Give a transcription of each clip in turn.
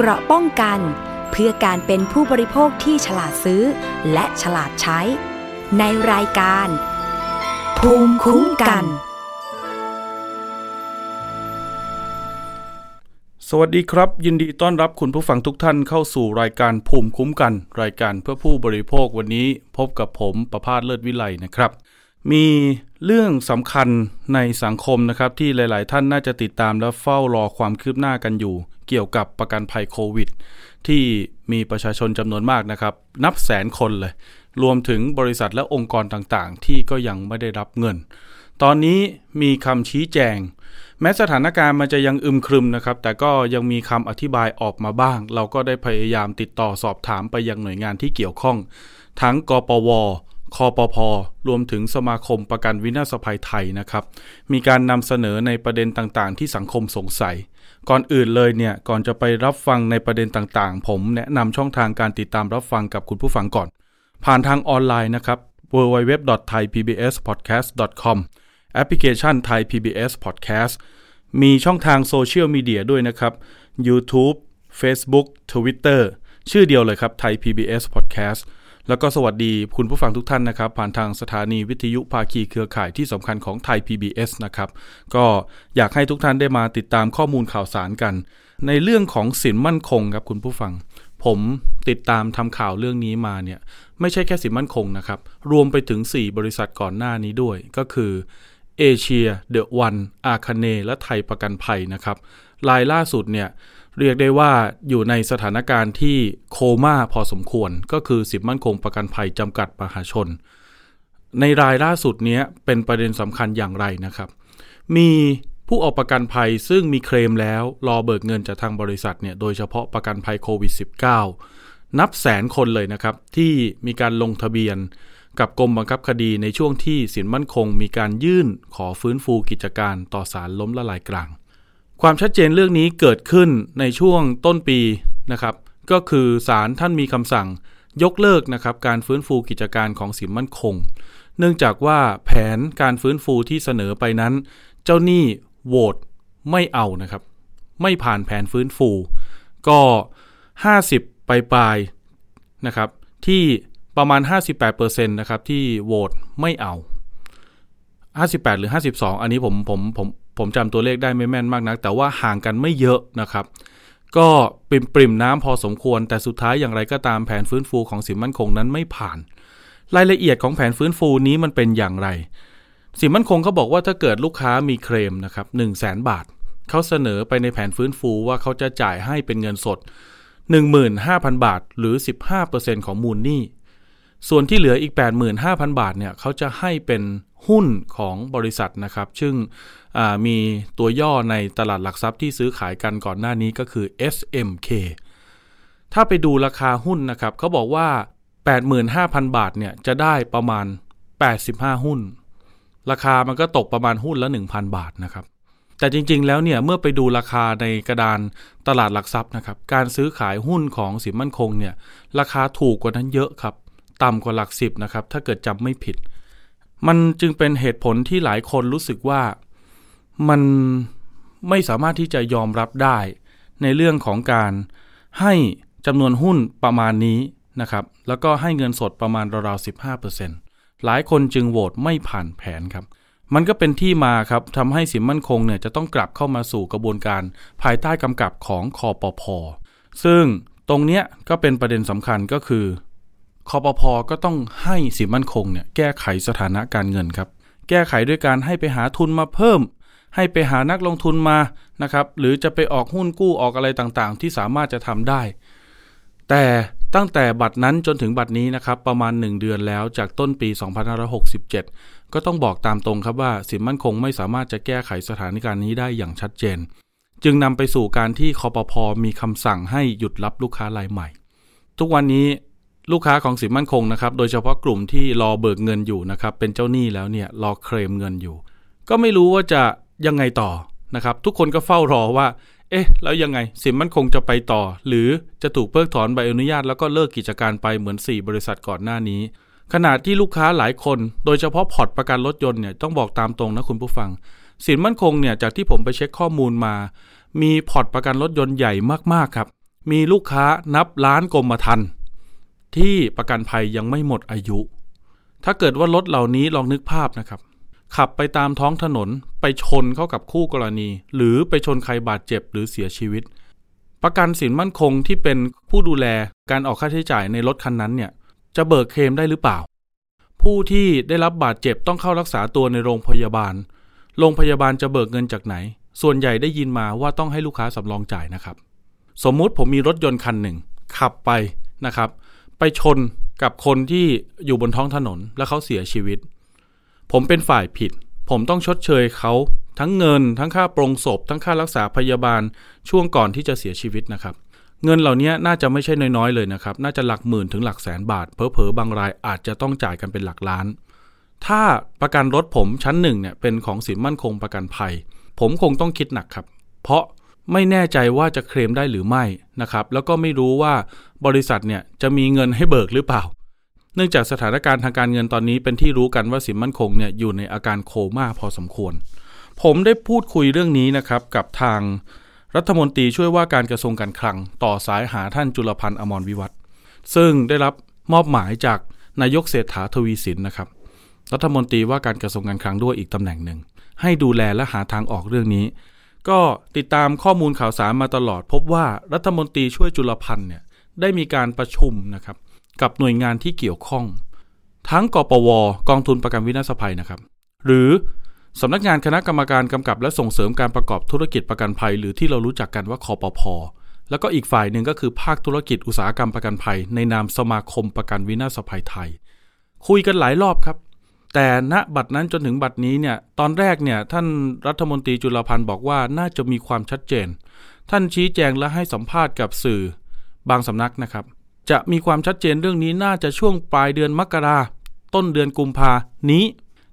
เกราะป้องกัน เพื่อการเป็นผู้บริโภคที่ฉลาดซื้อ และฉลาดใช้ ในรายการ ภูมิคุ้มกัน สวัสดีครับ ยินดีต้อนรับคุณผู้ฟังทุกท่านเข้าสู่รายการภูมิคุ้มกัน รายการเพื่อผู้บริโภควันนี้พบกับผมประพาสเลิศวิไลนะครับมีเรื่องสำคัญในสังคมนะครับที่หลาย ๆ ท่านน่าจะติดตามและเฝ้ารอความคืบหน้ากันอยู่ เกี่ยวกับประกันภัยโควิด ที่มีประชาชนจำนวนมากนะครับ นับแสนคนเลย รวมถึงบริษัทและองค์กรต่างๆ ที่ก็ยังไม่ได้รับเงิน ตอนนี้มีคำชี้แจง แม้สถานการณ์มันจะยังอึมครึมนะครับ แต่ก็ยังมีคำอธิบายออกมาบ้าง เราก็ได้พยายามติดต่อสอบถามไปยังหน่วยงานที่เกี่ยวข้อง ทั้งกปวคอปพรวมถึงสมาคมประกันวินาศภัยไทยนะครับ มีการนำเสนอในประเด็นต่างๆ ที่สังคมสงสัย ก่อนอื่นเลยเนี่ยก่อนจะไปรับฟังในประเด็นต่างๆ ผมแนะนำช่องทางการติดตามรับฟังกับคุณผู้ฟังก่อน ผ่านทางออนไลน์นะครับ www.thaipbspodcast.com แอปพลิเคชัน Thai PBS Podcast มีช่องทางโซเชียลมีเดียด้วยนะครับ YouTube Facebook Twitter ชื่อเดียวเลยครับ Thai PBS Podcast แล้วก็สวัสดีคุณผู้ฟังทุกท่านนะครับ ผ่านทางสถานีวิทยุภาคีเครือข่ายที่สำคัญของไทย PBS นะครับก็อยากให้ทุกท่านได้มาติดตามข้อมูลข่าวสารกัน ในเรื่องของสินมั่นคงครับคุณผู้ฟัง ผมติดตามทำข่าวเรื่องนี้มาเนี่ยไม่ใช่แค่สินมั่นคงนะครับรวมไปถึง 4 บริษัทก่อนหน้านี้ด้วย ก็คือเอเชียเดอะวันอาคาเนและไทยประกันภัยนะครับรายล่าสุดเนี่ย เรียกได้ว่าอยู่ในสถานการณ์ที่โคม่าพอสมควร ก็คือสิบมั่นคงประกันภัยจำกัดมหาชน ในรายล่าสุดนี้เป็นประเด็นสำคัญอย่างไรนะครับ มีผู้ออกประกันภัยซึ่งมีเคลมแล้วรอเบิกเงินจากทางบริษัทเนี่ยโดยเฉพาะประกันภัยโควิด -19 นับแสนคนเลยนะครับ ที่มีการลงทะเบียนกับกรมบังคับคดีในช่วงที่สินมั่นคง มีการยื่นขอฟื้นฟูกิจการต่อศาลล้มละลายกลาง ความชัดเจนเรื่องนี้เกิดขึ้นในช่วงต้นปีนะครับ ก็คือศาลท่านมีคำสั่งยกเลิกนะครับการฟื้นฟูกิจการของสินมั่นคง เนื่องจากว่าแผนการฟื้นฟูที่เสนอไปนั้น เจ้าหนี้โหวตไม่เอานะครับ ไม่ผ่านแผนฟื้นฟู ก็ 50 ปลายปลายนะครับ ที่ประมาณ 58%นะครับที่โหวตไม่เอา 58 หรือ 52 อันนี้ผมผมผม ผมจำตัวเลขได้ไม่แม่นมากนัก แต่ว่าห่างกันไม่เยอะนะครับ ก็ปริมปริมน้ำพอสมควร แต่สุดท้ายอย่างไรก็ตามแผนฟื้นฟูของสินมั่นคงนั้นไม่ผ่าน รายละเอียดของแผนฟื้นฟูนี้มันเป็นอย่างไรสินมั่นคงเขาบอกว่าถ้าเกิดลูกค้ามีเคลมนะครับ1 0 0 0 0แสนบาทเขาเสนอไปในแผนฟื้นฟูว่าเขาจะจ่ายให้เป็นเงินสด 15,000 บาท หรือ 15%ของมูลหนี้ ส่วนที่เหลืออีก 85,000 บาทเนี่ยเขาจะให้เป็นหุ้นของบริษัทนะครับ ซึ่ง มีตัวย่อในตลาดหลักทรัพย์ที่ซื้อขายกันก่อนหน้านี้ก็คือ SMK ถ้าไปดูราคาหุ้นนะครับเขาบอกว่า 85,000 บาทเนี่ยจะได้ประมาณ 85 หุ้น ราคามันก็ตกประมาณหุ้นละ 1,000 บาทนะครับแต่จริงๆ แล้วเนี่ยเมื่อไปดูราคาในกระดานตลาดหลักทรัพย์นะครับการซื้อขายหุ้นของสินมั่นคงเนี่ยราคาถูกกว่านั้นเยอะครับต่ำกว่าหลักสิบนะครับถ้าเกิดจำไม่ผิด มันจึงเป็นเหตุผลที่หลายคนรู้สึกว่า มันไม่สามารถที่จะยอมรับได้ ในเรื่องของการให้จำนวนหุ้นประมาณนี้นะครับ แล้วก็ให้เงินสดประมาณราวๆ15%หลายคนจึงโหวตไม่ผ่านแผนครับ มันก็เป็นที่มาครับทำให้สินมั่นคงเนี่ยจะต้องกลับเข้ามาสู่กระบวนการภายใต้กำกับของคอปพอซึ่งตรงเนี้ยก็เป็นประเด็นสำคัญก็คือคอปพอก็ต้องให้สินมั่นคงเนี่ยแก้ไขสถานะการเงินครับ แก้ไขด้วยการให้ไปหาทุนมาเพิ่ม ให้ไปหานักลงทุนมานะครับ หรือจะไปออกหุ้นกู้ออกอะไรต่างๆ ที่สามารถจะทำได้ แต่ตั้งแต่บัตรนั้นจนถึงบัตรนี้นะครับ ประมาณ 1 เดือนแล้วจากต้นปี 2567 ก็ต้องบอกตามตรงครับว่า สินมั่นคงไม่สามารถจะแก้ไขสถานการณ์นี้ได้อย่างชัดเจน จึงนำไปสู่การที่คอปพอมีคำสั่งให้หยุดรับลูกค้ารายใหม่ ทุกวันนี้ลูกค้าของสินมั่นคงนะครับ โดยเฉพาะกลุ่มที่รอเบิกเงินอยู่นะครับ เป็นเจ้าหนี้แล้วเนี่ยรอเคลมเงินอยู่ ก็ไม่รู้ว่าจะ ยังไงต่อนะครับ ทุกคนก็เฝ้ารอว่า เอ๊ะ แล้วยังไง สินมั่นคงจะไปต่อ หรือจะถูกเพิกถอนใบอนุญาตแล้วก็เลิกกิจการไปเหมือน 4 บริษัทก่อนหน้านี้ ขณะที่ลูกค้าหลายคน โดยเฉพาะพอร์ตประกันรถยนต์เนี่ยต้องบอกตามตรงนะคุณผู้ฟัง สินมั่นคงเนี่ยจากที่ผมไปเช็คข้อมูลมา มีพอร์ตประกันรถยนต์ใหญ่มากๆครับ มีลูกค้านับล้านกรมธรรม์ที่ประกันภัยยังไม่หมดอายุ ถ้าเกิดว่ารถเหล่านี้ลองนึกภาพนะครับ ขับไปตามท้องถนนไปชนเข้ากับคู่กรณี หรือไปชนใครบาดเจ็บหรือเสียชีวิต ประกันสินมั่นคงที่เป็นผู้ดูแลการออกค่าใช้จ่ายในรถคันนั้นเนี่ยจะเบิกเคลมได้หรือเปล่า ผู้ที่ได้รับบาดเจ็บต้องเข้ารักษาตัวในโรงพยาบาล โรงพยาบาลจะเบิกเงินจากไหน ส่วนใหญ่ได้ยินมาว่าต้องให้ลูกค้าสำรองจ่ายนะครับ สมมุติผมมีรถยนต์คันหนึ่ง ขับไปนะครับ ไปชนกับคนที่อยู่บนท้องถนนแล้วเขาเสียชีวิต ผมเป็นฝ่ายผิด ผมต้องชดเชยเขาทั้งเงิน ทั้งค่าปรงศพ ทั้งค่ารักษาพยาบาลช่วงก่อนที่จะเสียชีวิตนะครับ เงินเหล่านี้น่าจะไม่ใช่น้อยๆเลยนะครับ น่าจะหลักหมื่นถึงหลักแสนบาทเพอเพอบางรายอาจจะต้องจ่ายกันเป็นหลักล้าน ถ้าประกันรถผมชั้นหนึ่งเนี่ยเป็นของสินมั่นคงประกันภัย ผมคงต้องคิดหนักครับ เพราะไม่แน่ใจว่าจะเคลมได้หรือไม่นะครับ แล้วก็ไม่รู้ว่าบริษัทเนี่ยจะมีเงินให้เบิกหรือเปล่า นื่องจากสถานการณ์ทางการเงินตอนนี้เป็นที่รู้กันว่าสินมั่นคงเนี่ยอยู่ในอาการโคม่าพอสมควร ผมได้พูดคุยเรื่องนี้นะครับกับทางรัฐมนตรีช่วยว่าการกระทรวงการคลัง ต่อสายหาท่านจุลพันธ์อมรวิวัฒน์ซึ่งได้รับมอบหมายจากนายกเศรษฐาทวีสินนะครับ รัฐมนตรีว่าการกระทรวงการคลังด้วยอีกตำแหน่งหนึ่ง ให้ดูแลและหาทางออกเรื่องนี้ ก็ติดตามข้อมูลข่าวสารมาตลอด พบว่ารัฐมนตรีช่วยจุลพันธ์เนี่ยได้มีการประชุมนะครับ กับหน่วยงานที่เกี่ยวข้อง ทั้งกปว กองทุนประกันวินาศภัยนะครับ หรือสำนักงานคณะกรรมการกำกับและส่งเสริมการประกอบธุรกิจประกันภัย หรือที่เรารู้จักกันว่าคอปพอแล้วก็อีกฝ่ายหนึ่งก็คือภาคธุรกิจอุตสาหกรรมประกันภัย ในนามสมาคมประกันวินาศภัยไทย คุยกันหลายรอบครับ แต่ณบัดนั้นจนถึงบัดนี้เนี่ยตอนแรกเนี่ยท่านรัฐมนตรีจุลพันธ์บอกว่าน่าจะมีความชัดเจน ท่านชี้แจงและให้สัมภาษณ์กับสื่อบางสำนักนะครับ จะมีความชัดเจนเรื่องนี้น่าจะช่วงปลายเดือนมกราต้นเดือนกุมภานี้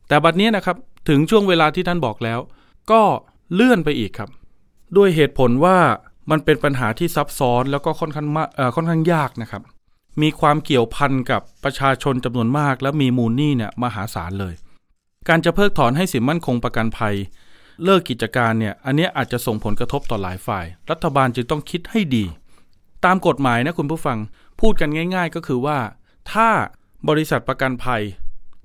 แต่บัดนี้นะครับถึงช่วงเวลาที่ท่านบอกแล้ว ก็เลื่อนไปอีกครับ ด้วยเหตุผลว่ามันเป็นปัญหาที่ซับซ้อนแล้วก็ค่อนข้างค่อนข้างยากนะครับ มีความเกี่ยวพันกับประชาชนจำนวนมาก และมีมูลหนี้เนี่ยมหาศาลเลย การจะเพิกถอนให้สินมั่นคงประกันภัย เลิกกิจการเนี่ยอันนี้อาจจะส่งผลกระทบต่อหลายฝ่าย รัฐบาลจึงต้องคิดให้ดี ตามกฎหมายนะคุณผู้ฟัง พูดกันง่าย ๆ ก็คือว่า ถ้าบริษัทประกันภัย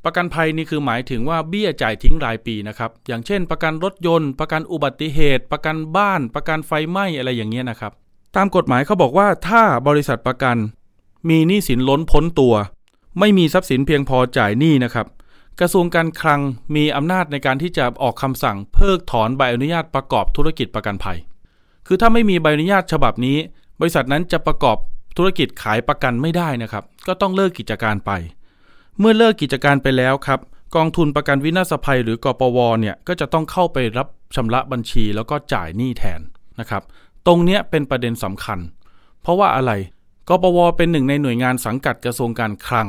ประกันภัยนี่คือหมายถึงว่าเบี้ยจ่ายทิ้งรายปีนะครับ อย่างเช่น ประกันรถยนต์ ประกันอุบัติเหตุ ประกันบ้าน ประกันไฟไหม้อะไรอย่างเงี้ยนะครับ ตามกฎหมายเขาบอกว่าถ้าบริษัทประกัน มีหนี้สินล้นพ้นตัว ไม่มีทรัพย์สินเพียงพอจ่ายหนี้นะครับกระทรวงการคลังมีอำนาจในการที่จะออกคำสั่งเพิกถอนใบอนุญาตประกอบธุรกิจประกันภัย คือถ้าไม่มีใบอนุญาตฉบับนี้ บริษัทนั้นจะประกอบ ธุรกิจขายประกันไม่ได้นะครับ ก็ต้องเลิกกิจการไป เมื่อเลิกกิจการไปแล้วครับกองทุนประกันวินาศภัยหรือกปวเนี่ยก็จะต้องเข้าไปรับชำระบัญชีแล้วก็จ่ายหนี้แทนนะครับ ตรงนี้เป็นประเด็นสำคัญ เพราะว่าอะไรกปวเป็นหนึ่งในหน่วยงานสังกัดกระทรวงการคลัง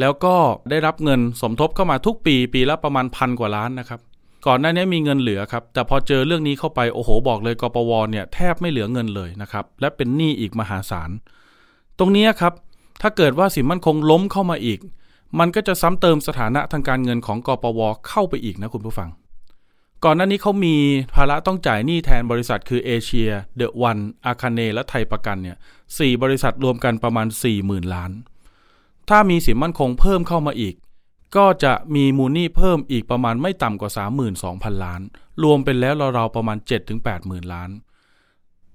แล้วก็ได้รับเงินสมทบเข้ามาทุกปีปีละประมาณพันกว่าล้านนะครับ ก่อนหน้านี้มีเงินเหลือครับ แต่พอเจอเรื่องนี้เข้าไปโอ้โหบอกเลยกปวเนี่ยแทบไม่เหลือเงินเลยนะครับ และเป็นหนี้อีกมหาศาล ตรงนี้ครับ ถ้าเกิดว่าสินมั่นคงล้มเข้ามาอีก มันก็จะซ้ำเติมสถานะทางการเงินของกปวเข้าไปอีกนะคุณผู้ฟัง ก่อนหน้านี้เขามีภาระต้องจ่ายหนี้แทนบริษัทคือเอเชียเดอะวันอาคาเนและไทยประกันเนี่ยสี่บริษัทรวมกันประมาณ 4 0,000 ล้าน ถ้ามีสินมั่นคงเพิ่มเข้ามาอีก ก็จะมีมูลหนี้เพิ่มอีกประมาณไม่ต่ำกว่า 32,000 ล้าน รวมเป็นแล้วเราๆประมาณ 7-80,000ล้าน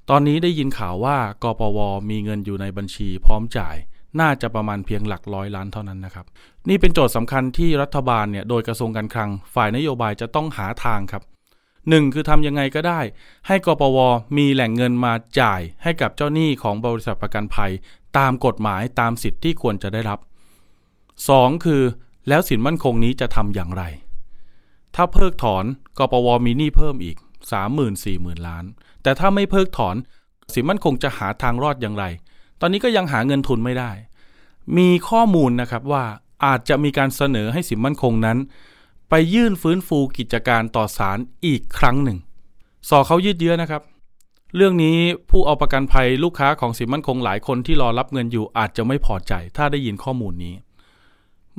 ตอนนี้ได้ยินข่าวว่ากปวมีเงินอยู่ในบัญชีพร้อมจ่าย น่าจะประมาณเพียงหลักร้อยล้านเท่านั้นนะครับ นี่เป็นโจทย์สำคัญที่รัฐบาลเนี่ยโดยกระทรวงการคลัง ฝ่ายนโยบายจะต้องหาทางครับหนึ่งคือทำยังไงก็ได้ ให้กปวมีแหล่งเงินมาจ่ายให้กับเจ้าหนี้ของบริษัทประกันภัย ตามกฎหมายตามสิทธิ์ที่ควรจะได้รับ 2. คือ แล้วสินมั่นคงนี้จะทำอย่างไร ถ้าเพิกถอนกปวมีหนี้เพิ่มอีก 30,000-40,000ล้าน แต่ถ้าไม่เพิกถอนสินมั่นคงจะหาทางรอดอย่างไร ตอนนี้ก็ยังหาเงินทุนไม่ได้ มีข้อมูลนะครับว่าอาจจะมีการเสนอให้สินมั่นคงนั้น ไปยื่นฟื้นฟูกิจการต่อศาลอีกครั้งหนึ่ง สอเขายืดเยื้อนะครับ เรื่องนี้ผู้เอาประกันภัยลูกค้าของสินมั่นคงหลายคนที่รอรับเงินอยู่อาจจะไม่พอใจ ถ้าได้ยินข้อมูลนี้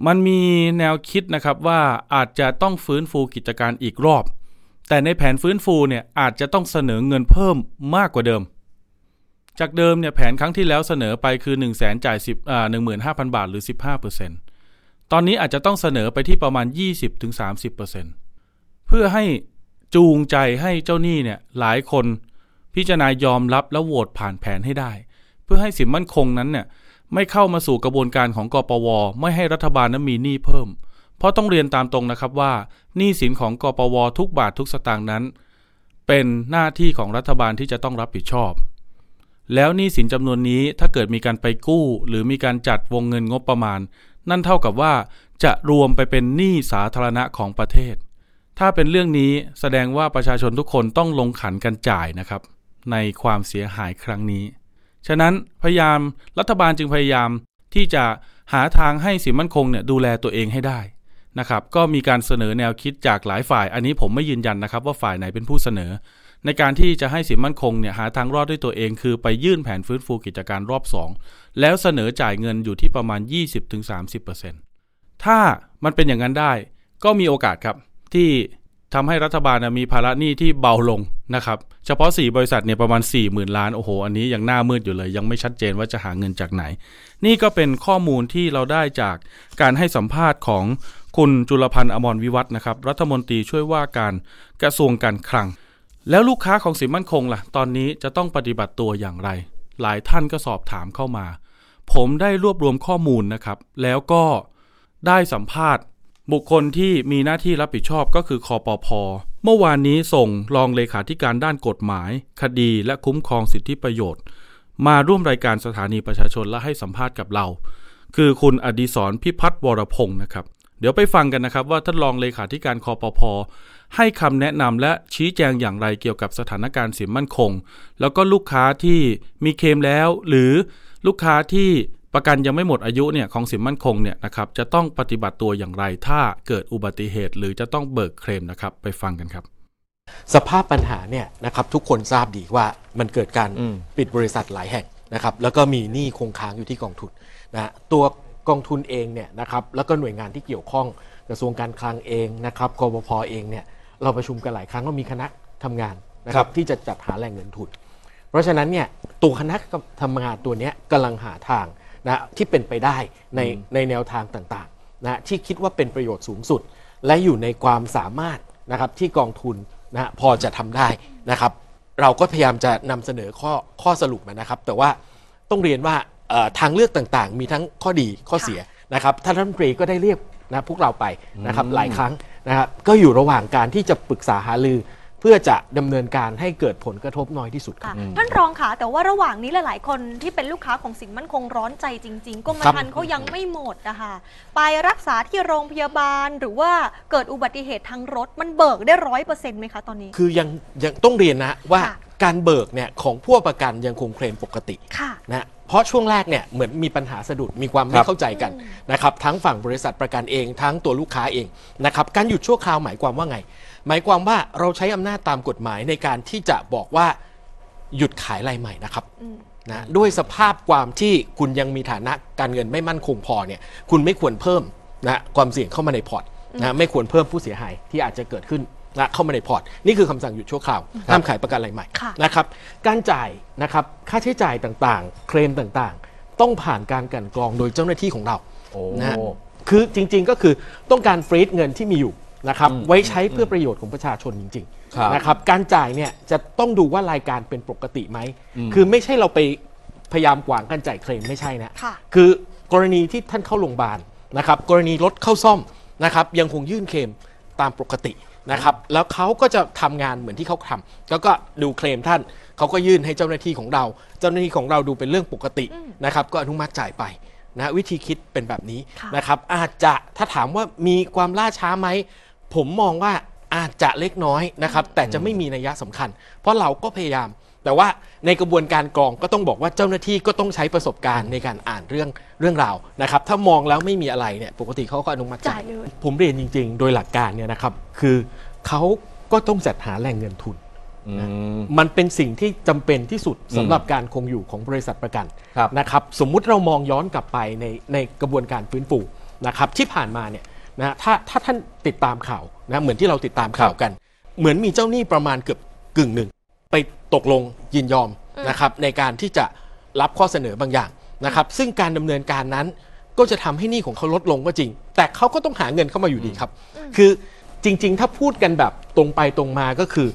มันมีแนวคิดนะครับว่าอาจจะต้องฟื้นฟูกิจการอีกรอบ แต่ในแผนฟื้นฟูเนี่ยอาจจะต้องเสนอเงินเพิ่มมากกว่าเดิม จากเดิมเนี่ยแผนครั้งที่แล้วเสนอไปคือ 1 0 0 0 0แสนจ่าย10อ่า15,000 บาทหรือ 15%ตอนนี้อาจจะต้องเสนอไปที่ประมาณ 20-30%เพื่อให้จูงใจให้เจ้าหนี้เนี่ยหลายคนพิจารณายอมรับและโหวตผ่านแผนให้ได้ เพื่อให้สินมั่นคงนั้นเนี่ย ไม่เข้ามาสู่กระบวนการของกปว ไม่ให้รัฐบาลนั้นมีหนี้เพิ่ม เพราะต้องเรียนตามตรงนะครับว่าหนี้สินของกปว ทุกบาททุกสตางค์นั้น เป็นหน้าที่ของรัฐบาลที่จะต้องรับผิดชอบ แล้วหนี้สินจำนวนนี้ถ้าเกิดมีการไปกู้ หรือมีการจัดวงเงินงบประมาณ นั่นเท่ากับว่าจะรวมไปเป็นหนี้สาธารณะของประเทศ ถ้าเป็นเรื่องนี้แสดงว่าประชาชนทุกคนต้องลงขันกันจ่ายนะครับ ในความเสียหายครั้งนี้ ฉะนั้นพยายามรัฐบาลจึงพยายามที่จะหาทางให้สินมั่นคงเนี่ยดูแลตัวเองให้ได้นะครับ ก็มีการเสนอแนวคิดจากหลายฝ่าย อันนี้ผมไม่ยืนยันนะครับ ว่าฝ่ายไหนเป็นผู้เสนอ ในการที่จะให้สินมั่นคงเนี่ยหาทางรอดด้วยตัวเอง คือไปยื่นแผนฟื้นฟูกิจการรอบ 2 แล้วเสนอจ่ายเงินอยู่ที่ประมาณ 20-30%ถ้ามันเป็นอย่างนั้นได้ ก็มีโอกาสครับที่ ทำให้รัฐบาลมีภาระหนี้ที่เบาลงนะครับเฉพาะ 4 บริษัทเนี่ยประมาณ 4 0,000 ล้านโอ้โห อันนี้ยังหน้ามืดอยู่เลย ยังไม่ชัดเจนว่าจะหาเงินจากไหน นี่ก็เป็นข้อมูลที่เราได้จากการให้สัมภาษณ์ของคุณจุลพันธ์อมรวิวัฒนะครับรัฐมนตรีช่วยว่าการกระทรวงการคลัง แล้วลูกค้าของสินมั่นคงล่ะ ตอนนี้จะต้องปฏิบัติตัวอย่างไร หลายท่านก็สอบถามเข้ามา ผมได้รวบรวมข้อมูลนะครับแล้วก็ได้สัมภาษณ์ บุคคลที่มีหน้าที่รับผิดชอบก็คือคอปพเมื่อวานนี้ส่งรองเลขาธิการด้านกฎหมาย คดีและคุ้มครองสิทธิประโยชน์ มาร่วมรายการสถานีประชาชนและให้สัมภาษณ์กับเรา คือคุณอดีศรพิพัฒน์วรพงศ์นะครับ เดี๋ยวไปฟังกันนะครับว่าท่านรองเลขาธิการคอปพให้คำแนะนำและชี้แจงอย่างไรเกี่ยวกับสถานการณ์สินมั่นคง แล้วก็ลูกค้าที่มีเคมแล้ว หรือลูกค้าที่ ประกันยังไม่หมดอายุเนี่ยของสินมั่นคงเนี่ยนะครับจะต้องปฏิบัติตัวอย่างไรถ้าเกิดอุบัติเหตุ หรือจะต้องเบิกเคลมนะครับไปฟังกันครับ สภาพปัญหาเนี่ยนะครับทุกคนทราบดีว่ามันเกิดการอืมปิดบริษัทหลายแห่งนะครับแล้วก็มีหนี้คงค้างอยู่ที่กองทุนนะตัวกองทุนเองเนี่ยนะครับแล้วก็หน่วยงานที่เกี่ยวข้องกระทรวงการคลังเองนะครับกบพเองเนี่ยเราประชุมกันหลายครั้งก็มีคณะทำงานนะครับที่จะจัดหาแหล่งเงินทุน เพราะฉะนั้นเนี่ยตัวคณะทำงานตัวเนี้ยกำลังหาทาง นะที่เป็นไปได้ในในแนวทางต่างๆนะที่คิดว่าเป็นประโยชน์สูงสุด และอยู่ในความสามารถนะครับที่กองทุนนะพอจะทำได้นะครับ เราก็พยายามจะนำเสนอข้อข้อสรุปมานะครับ แต่ว่าต้องเรียนว่าเอ่อทางเลือกต่างๆ มีทั้งข้อดีข้อเสียนะครับท่านรัฐมนตรีก็ได้เรียกนะพวกเราไปนะครับหลายครั้งนะครับก็อยู่ระหว่างการที่จะปรึกษาหารือ เพื่อจะดำเนินการให้เกิดผลกระทบน้อยที่สุดครับค่ะท่านรองค่ะแต่ว่าระหว่างนี้หลาย ๆ คนที่เป็นลูกค้าของสินมั่นคงร้อนใจจริง ๆกรมครับธรรม์เขายังไม่หมดนะคะไปรักษาที่โรงพยาบาลหรือว่าเกิดอุบัติเหตุทางรถมันเบิกได้ร้อยเปอร์เซ็นต์ไหมคะตอนนี้ คือยังยังต้องเรียนนะว่าค่ะการเบิกเนี่ยของผู้ประกันยังคงเคลมปกติค่ะนะเพราะช่วงแรกเนี่ยเหมือนมีปัญหาสะดุดมีความคไม่รับเข้าใจกันนะครับทั้งฝั่งบริษัทประกันเอง ทั้งตัวลูกค้าเองนะครับการหยุดชั่วคราวหมายความว่าไง หมายความว่าเราใช้อำนาจตามกฎหมายในการที่จะบอกว่าหยุดขายรายใหม่นะครับอืมนะด้วยสภาพความที่คุณยังมีฐานะการเงินไม่มั่นคงพอเนี่ยคุณไม่ควรเพิ่มนะความเสี่ยงเข้ามาในพอร์ตนะไม่ควรเพิ่มผู้เสียหายที่อาจจะเกิดขึ้นนะเข้ามาในพอร์ต นี่คือคำสั่งหยุดชั่วคราวห้ามขายประกันรายใหม่ค่ะนะครับการจ่ายนะครับค่าใช้จ่ายต่างๆ เคลมต่างๆ ต้องผ่านการกลันกรองโดยเจ้าหน้าที่ของเราโอ้นะฮะคือจริงๆก็คือต้องการฟรีดเงินที่มีอยู่ นะครับไว้ใช้เพื่อประโยชน์ของประชาชนจริงครับๆนะครับการจ่ายเนี่ยจะต้องดูว่ารายการเป็นปกติไหม คือไม่ใช่เราไปพยายามกวางการจ่ายเคลมไม่ใช่นะค่ะคือกรณีที่ท่านเข้าโรงพยาบาลนะครับกรณีรถเข้าซ่อมนะครับยังคงยื่นเคลมตามปกตินะครับแล้วเขาก็จะทำงานเหมือนที่เขาทำแล้วก็ดูเคลมท่านเขาก็ยื่นให้เจ้าหน้าที่ของเรา เจ้าหน้าที่ของเราดูเป็นเรื่องปกตินะครับก็อนุมัติจ่ายไปนะวิธีคิดเป็นแบบนี้ค่ะนะครับอาจจะถ้าถามว่ามีความล่าช้าไหม ผมมองว่าอาจจะเล็กน้อยนะครับ แต่จะไม่มีนัยยะสำคัญ เพราะเราก็พยายาม แต่ว่าในกระบวนการกรองก็ต้องบอกว่าเจ้าหน้าที่ก็ต้องใช้ประสบการณ์ในการอ่านเรื่องเรื่องราวนะครับ ถ้ามองแล้วไม่มีอะไรเนี่ยปกติเขาก็อนุมัติจ่ายเลยผมเรียนจริง ๆ โดยหลักการเนี่ยนะครับ คือเขาก็ต้องจัดหาแหล่งเงินทุนอืมมันเป็นสิ่งที่จำเป็นที่สุดสำหรับการคงอยู่ของบริษัทประกันครับนะครับ สมมุติเรามองย้อนกลับไปในในกระบวนการฟื้นฟูนะครับที่ผ่านมาเนี่ย นะถ้าถ้าท่านติดตามข่าวนะเหมือนที่เราติดตามข่าวกัน เหมือนมีเจ้าหนี้ประมาณเกือบกึ่งหนึ่ง ไปตกลงยินยอมนะครับในการที่จะรับข้อเสนอบางอย่างนะครับซึ่งการดำเนินการนั้นก็จะทำให้หนี้ของเขาลดลงก็จริง แต่เขาก็ต้องหาเงินเข้ามาอยู่ดีครับ คือ จริง ๆ ถ้าพูดกันแบบตรงไปตรงมาก็คือ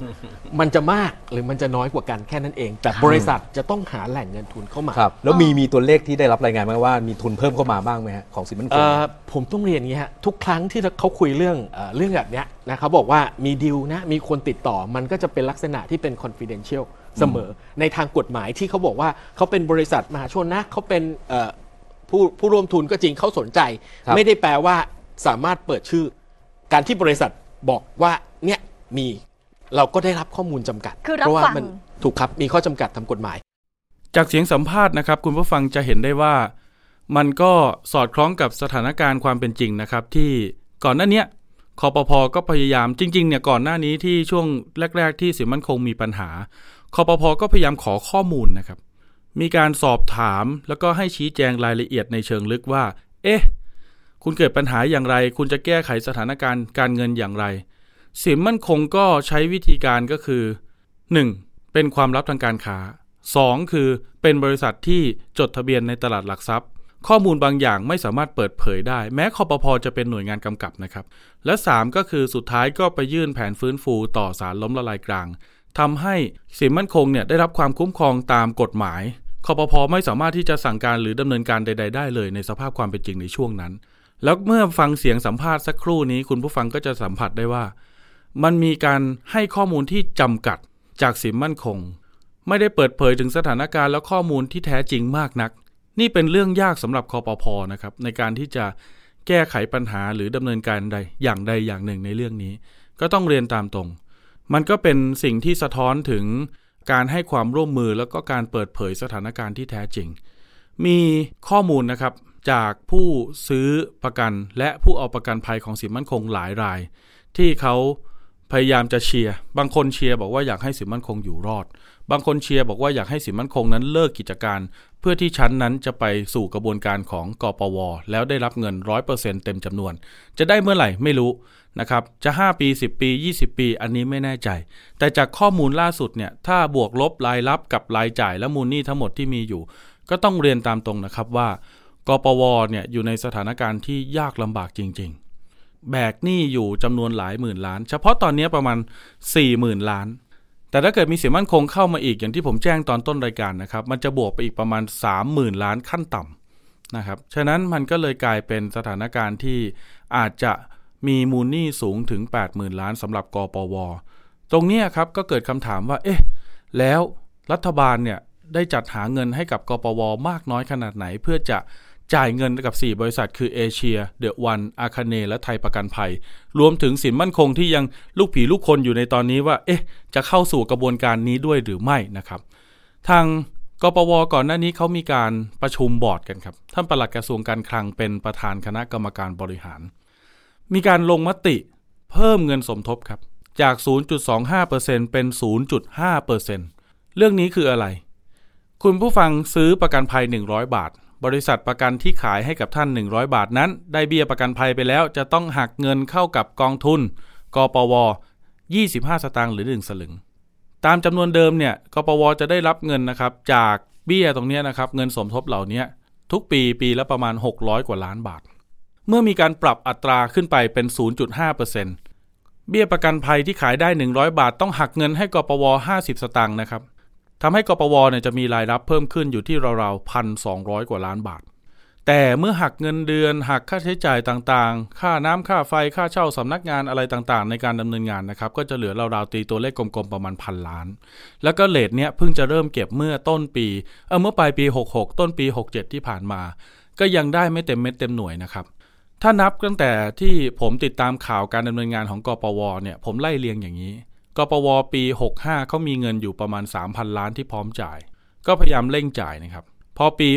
มันจะมากหรือมันจะน้อยกว่ากันแค่นั้นเอง แต่บริษัทจะต้องหาแหล่งเงินทุนเข้ามาครับแล้วมีมีตัวเลขที่ได้รับรายงานไหมว่ามีทุนเพิ่มเข้ามาบ้างไหมฮะของสินมั่นคเอ่งอผมต้องเรียนอย่างนี้ฮะทุกครั้งที่เขาคุยเรื่องเออเรื่องแบบเนี้ยนะเขาบอกว่ามีดีลนะมีคนติดต่อมันก็จะเป็นลักษณะที่เป็น confidential เสมอ ในทางกฎหมายที่เขาบอกว่าเขาเป็นบริษัทมหาชนนะเขาเป็นเอ่อผู้ผู้ร่วมทุนก็จริงเขาสนใจครับไม่ได้แปลว่าสามารถเปิดชื่อ การที่บริษัทบอกว่าเนี่ยมีเราก็ได้รับข้อมูลจำกัดคือรับเพราะว่าฟังมันถูกครับมีข้อจำกัดทางกฎหมาย จากเสียงสัมภาษณ์นะครับ คุณผู้ฟังจะเห็นได้ว่า มันก็สอดคล้องกับสถานการณ์ความเป็นจริงนะครับ ที่ก่อนหน้าเนี้ยคอปพก็พยายามจริงๆเนี่ยก่อนหน้านี้ที่ช่วงแรก ๆ ที่สินมั่นคงมีปัญหาคอปพก็พยายามขอข้อมูลนะครับ มีการสอบถามแล้วก็ให้ชี้แจงรายละเอียดในเชิงลึกว่า เอ๊ะ คุณเกิดปัญหาอย่างไร คุณจะแก้ไขสถานการณ์การเงินอย่างไรสินมั่นคงก็ใช้วิธีการก็คือ 1. เป็นความลับทางการค้า 2. คือเป็นบริษัทที่จดทะเบียนในตลาดหลักทรัพย์ ข้อมูลบางอย่างไม่สามารถเปิดเผยได้ แม้คอปพจะเป็นหน่วยงานกำกับนะครับ และ 3 ก็คือสุดท้ายก็ไปยื่นแผนฟื้นฟูต่อศาลล้มละลายกลางทำให้สินมั่นคงเนี่ยได้รับความคุ้มครองตามกฎหมายคอปพไม่สามารถที่จะสั่งการหรือดำเนินการใด ๆ ได้เลยในสภาพความเป็นจริงในช่วงนั้น แล้วเมื่อฟังเสียงสัมภาษณ์สักครู่นี้ คุณผู้ฟังก็จะสัมผัสได้ว่า มันมีการให้ข้อมูลที่จำกัดจากสินมั่นคง ไม่ได้เปิดเผยถึงสถานการณ์และข้อมูลที่แท้จริงมากนัก นี่เป็นเรื่องยากสำหรับคอปพอนะครับในการที่จะแก้ไขปัญหาหรือดำเนินการใดอย่างใดอย่างหนึ่งในเรื่องนี้ ก็ต้องเรียนตามตรง มันก็เป็นสิ่งที่สะท้อนถึงการให้ความร่วมมือแล้วก็การเปิดเผยสถานการณ์ที่แท้จริง มีข้อมูลนะครับ จากผู้ซื้อประกันและผู้เอาประกันภัยของสินมั่นคงหลายราย ที่เขาพยายามจะเชียร์บางคนเชียร์บอกว่าอยากให้สินมั่นคงอยู่รอด บางคนเชียร์บอกว่าอยากให้สินมั่นคงนั้นเลิกกิจการ เพื่อที่ชั้นนั้นจะไปสู่กระบวนการของกปว แล้วได้รับเงิน 100%เต็มจำนวน จะได้เมื่อไหร่ไม่รู้นะครับจะ 5 ปี 10 ปี 20 ปี อันนี้ไม่แน่ใจ แต่จากข้อมูลล่าสุดเนี่ยถ้าบวกลบรายรับกับรายจ่ายและมูลหนี้ทั้งหมดที่มีอยู่ ก็ต้องเรียนตามตรงนะครับว่า กปวเนี่ยอยู่ในสถานการณ์ที่ยากลำบากจริง ๆ แบกหนี้อยู่จำนวนหลายหมื่นล้าน เฉพาะตอนนี้ประมาณ 4 0,000 ล้าน แต่ถ้าเกิดมีเสียมั่นคงเข้ามาอีกอย่างที่ผมแจ้งตอนต้นรายการนะครับ มันจะบวกไปอีกประมาณ 30,000 ล้านขั้นต่ำนะครับ ฉะนั้นมันก็เลยกลายเป็นสถานการณ์ที่อาจจะมีมูลหนี้สูงถึง 80,000 ล้านสำหรับกปว ตรงนี้ครับก็เกิดคำถามว่า เอ๊ะ แล้วรัฐบาลเนี่ยได้จัดหาเงินให้กับกปวมากน้อยขนาดไหนเพื่อจะ จ่ายเงินกับ 4 บริษัท คือเอเชีย เดอะวัน อาคาเน และไทยประกันภัย รวมถึงสินมั่นคงที่ยังลูกผีลูกคนอยู่ในตอนนี้ว่า เอ๊ะ จะเข้าสู่กระบวนการนี้ด้วยหรือไม่นะครับ ทางกปวก่อนหน้านี้เขามีการประชุมบอร์ดกันครับ ท่านปลัดกระทรวงการคลังเป็นประธานคณะกรรมการบริหาร มีการลงมติเพิ่มเงินสมทบครับ จาก 0.25%เป็น 0.5%เรื่องนี้คืออะไร คุณผู้ฟังซื้อประกันภัย 100 บาท บริษัทประกันที่ขายให้กับท่าน 100 บาทนั้น ได้เบี้ยประกันภัยไปแล้ว จะต้องหักเงินเข้ากับกองทุน กปว 25 สตางค์หรือ 1 สลึง ตามจำนวนเดิมเนี่ยกปวจะได้รับเงินนะครับจากเบี้ยตรงนี้นะครับเงินสมทบเหล่านี้ทุกปีปีละประมาณ 600 กว่าล้านบาท เมื่อมีการปรับอัตราขึ้นไปเป็น 0.5%เบี้ยประกันภัยที่ขายได้ 100 บาท ต้องหักเงินให้กปว 50 สตางค์นะครับ ทำให้กปวเนี่ยจะมีรายรับเพิ่มขึ้นอยู่ที่ราวๆพันสองกว่าล้านบาท แต่เมื่อหักเงินเดือนหักค่าใช้จ่ายต่างๆ ค่าน้ำค่าไฟค่าเช่าสำนักงานอะไรต่างๆ ในการดำเนินงานนะครับ ก็จะเหลือราวๆตีตัวเลขกลมๆประมาณพันล้าน แล้วก็เลทเนี้ยเพิ่งจะเริ่มเก็บเมื่อต้นปีเออเมื่อปลายปี 66 ต้นปี 67 ที่ผ่านมา ก็ยังได้ไม่เต็มเม็ดเต็มหน่วยนะครับถ้านับตั้งแต่ที่ผมติดตามข่าวการดำเนินงานของกปวเนี่ยผมไล่เรียงอย่างนี้ กปวปี 65เขามีเงินอยู่ประมาณ 3,000 ล้านที่พร้อมจ่าย ก็พยายามเร่งจ่ายนะครับ พอปี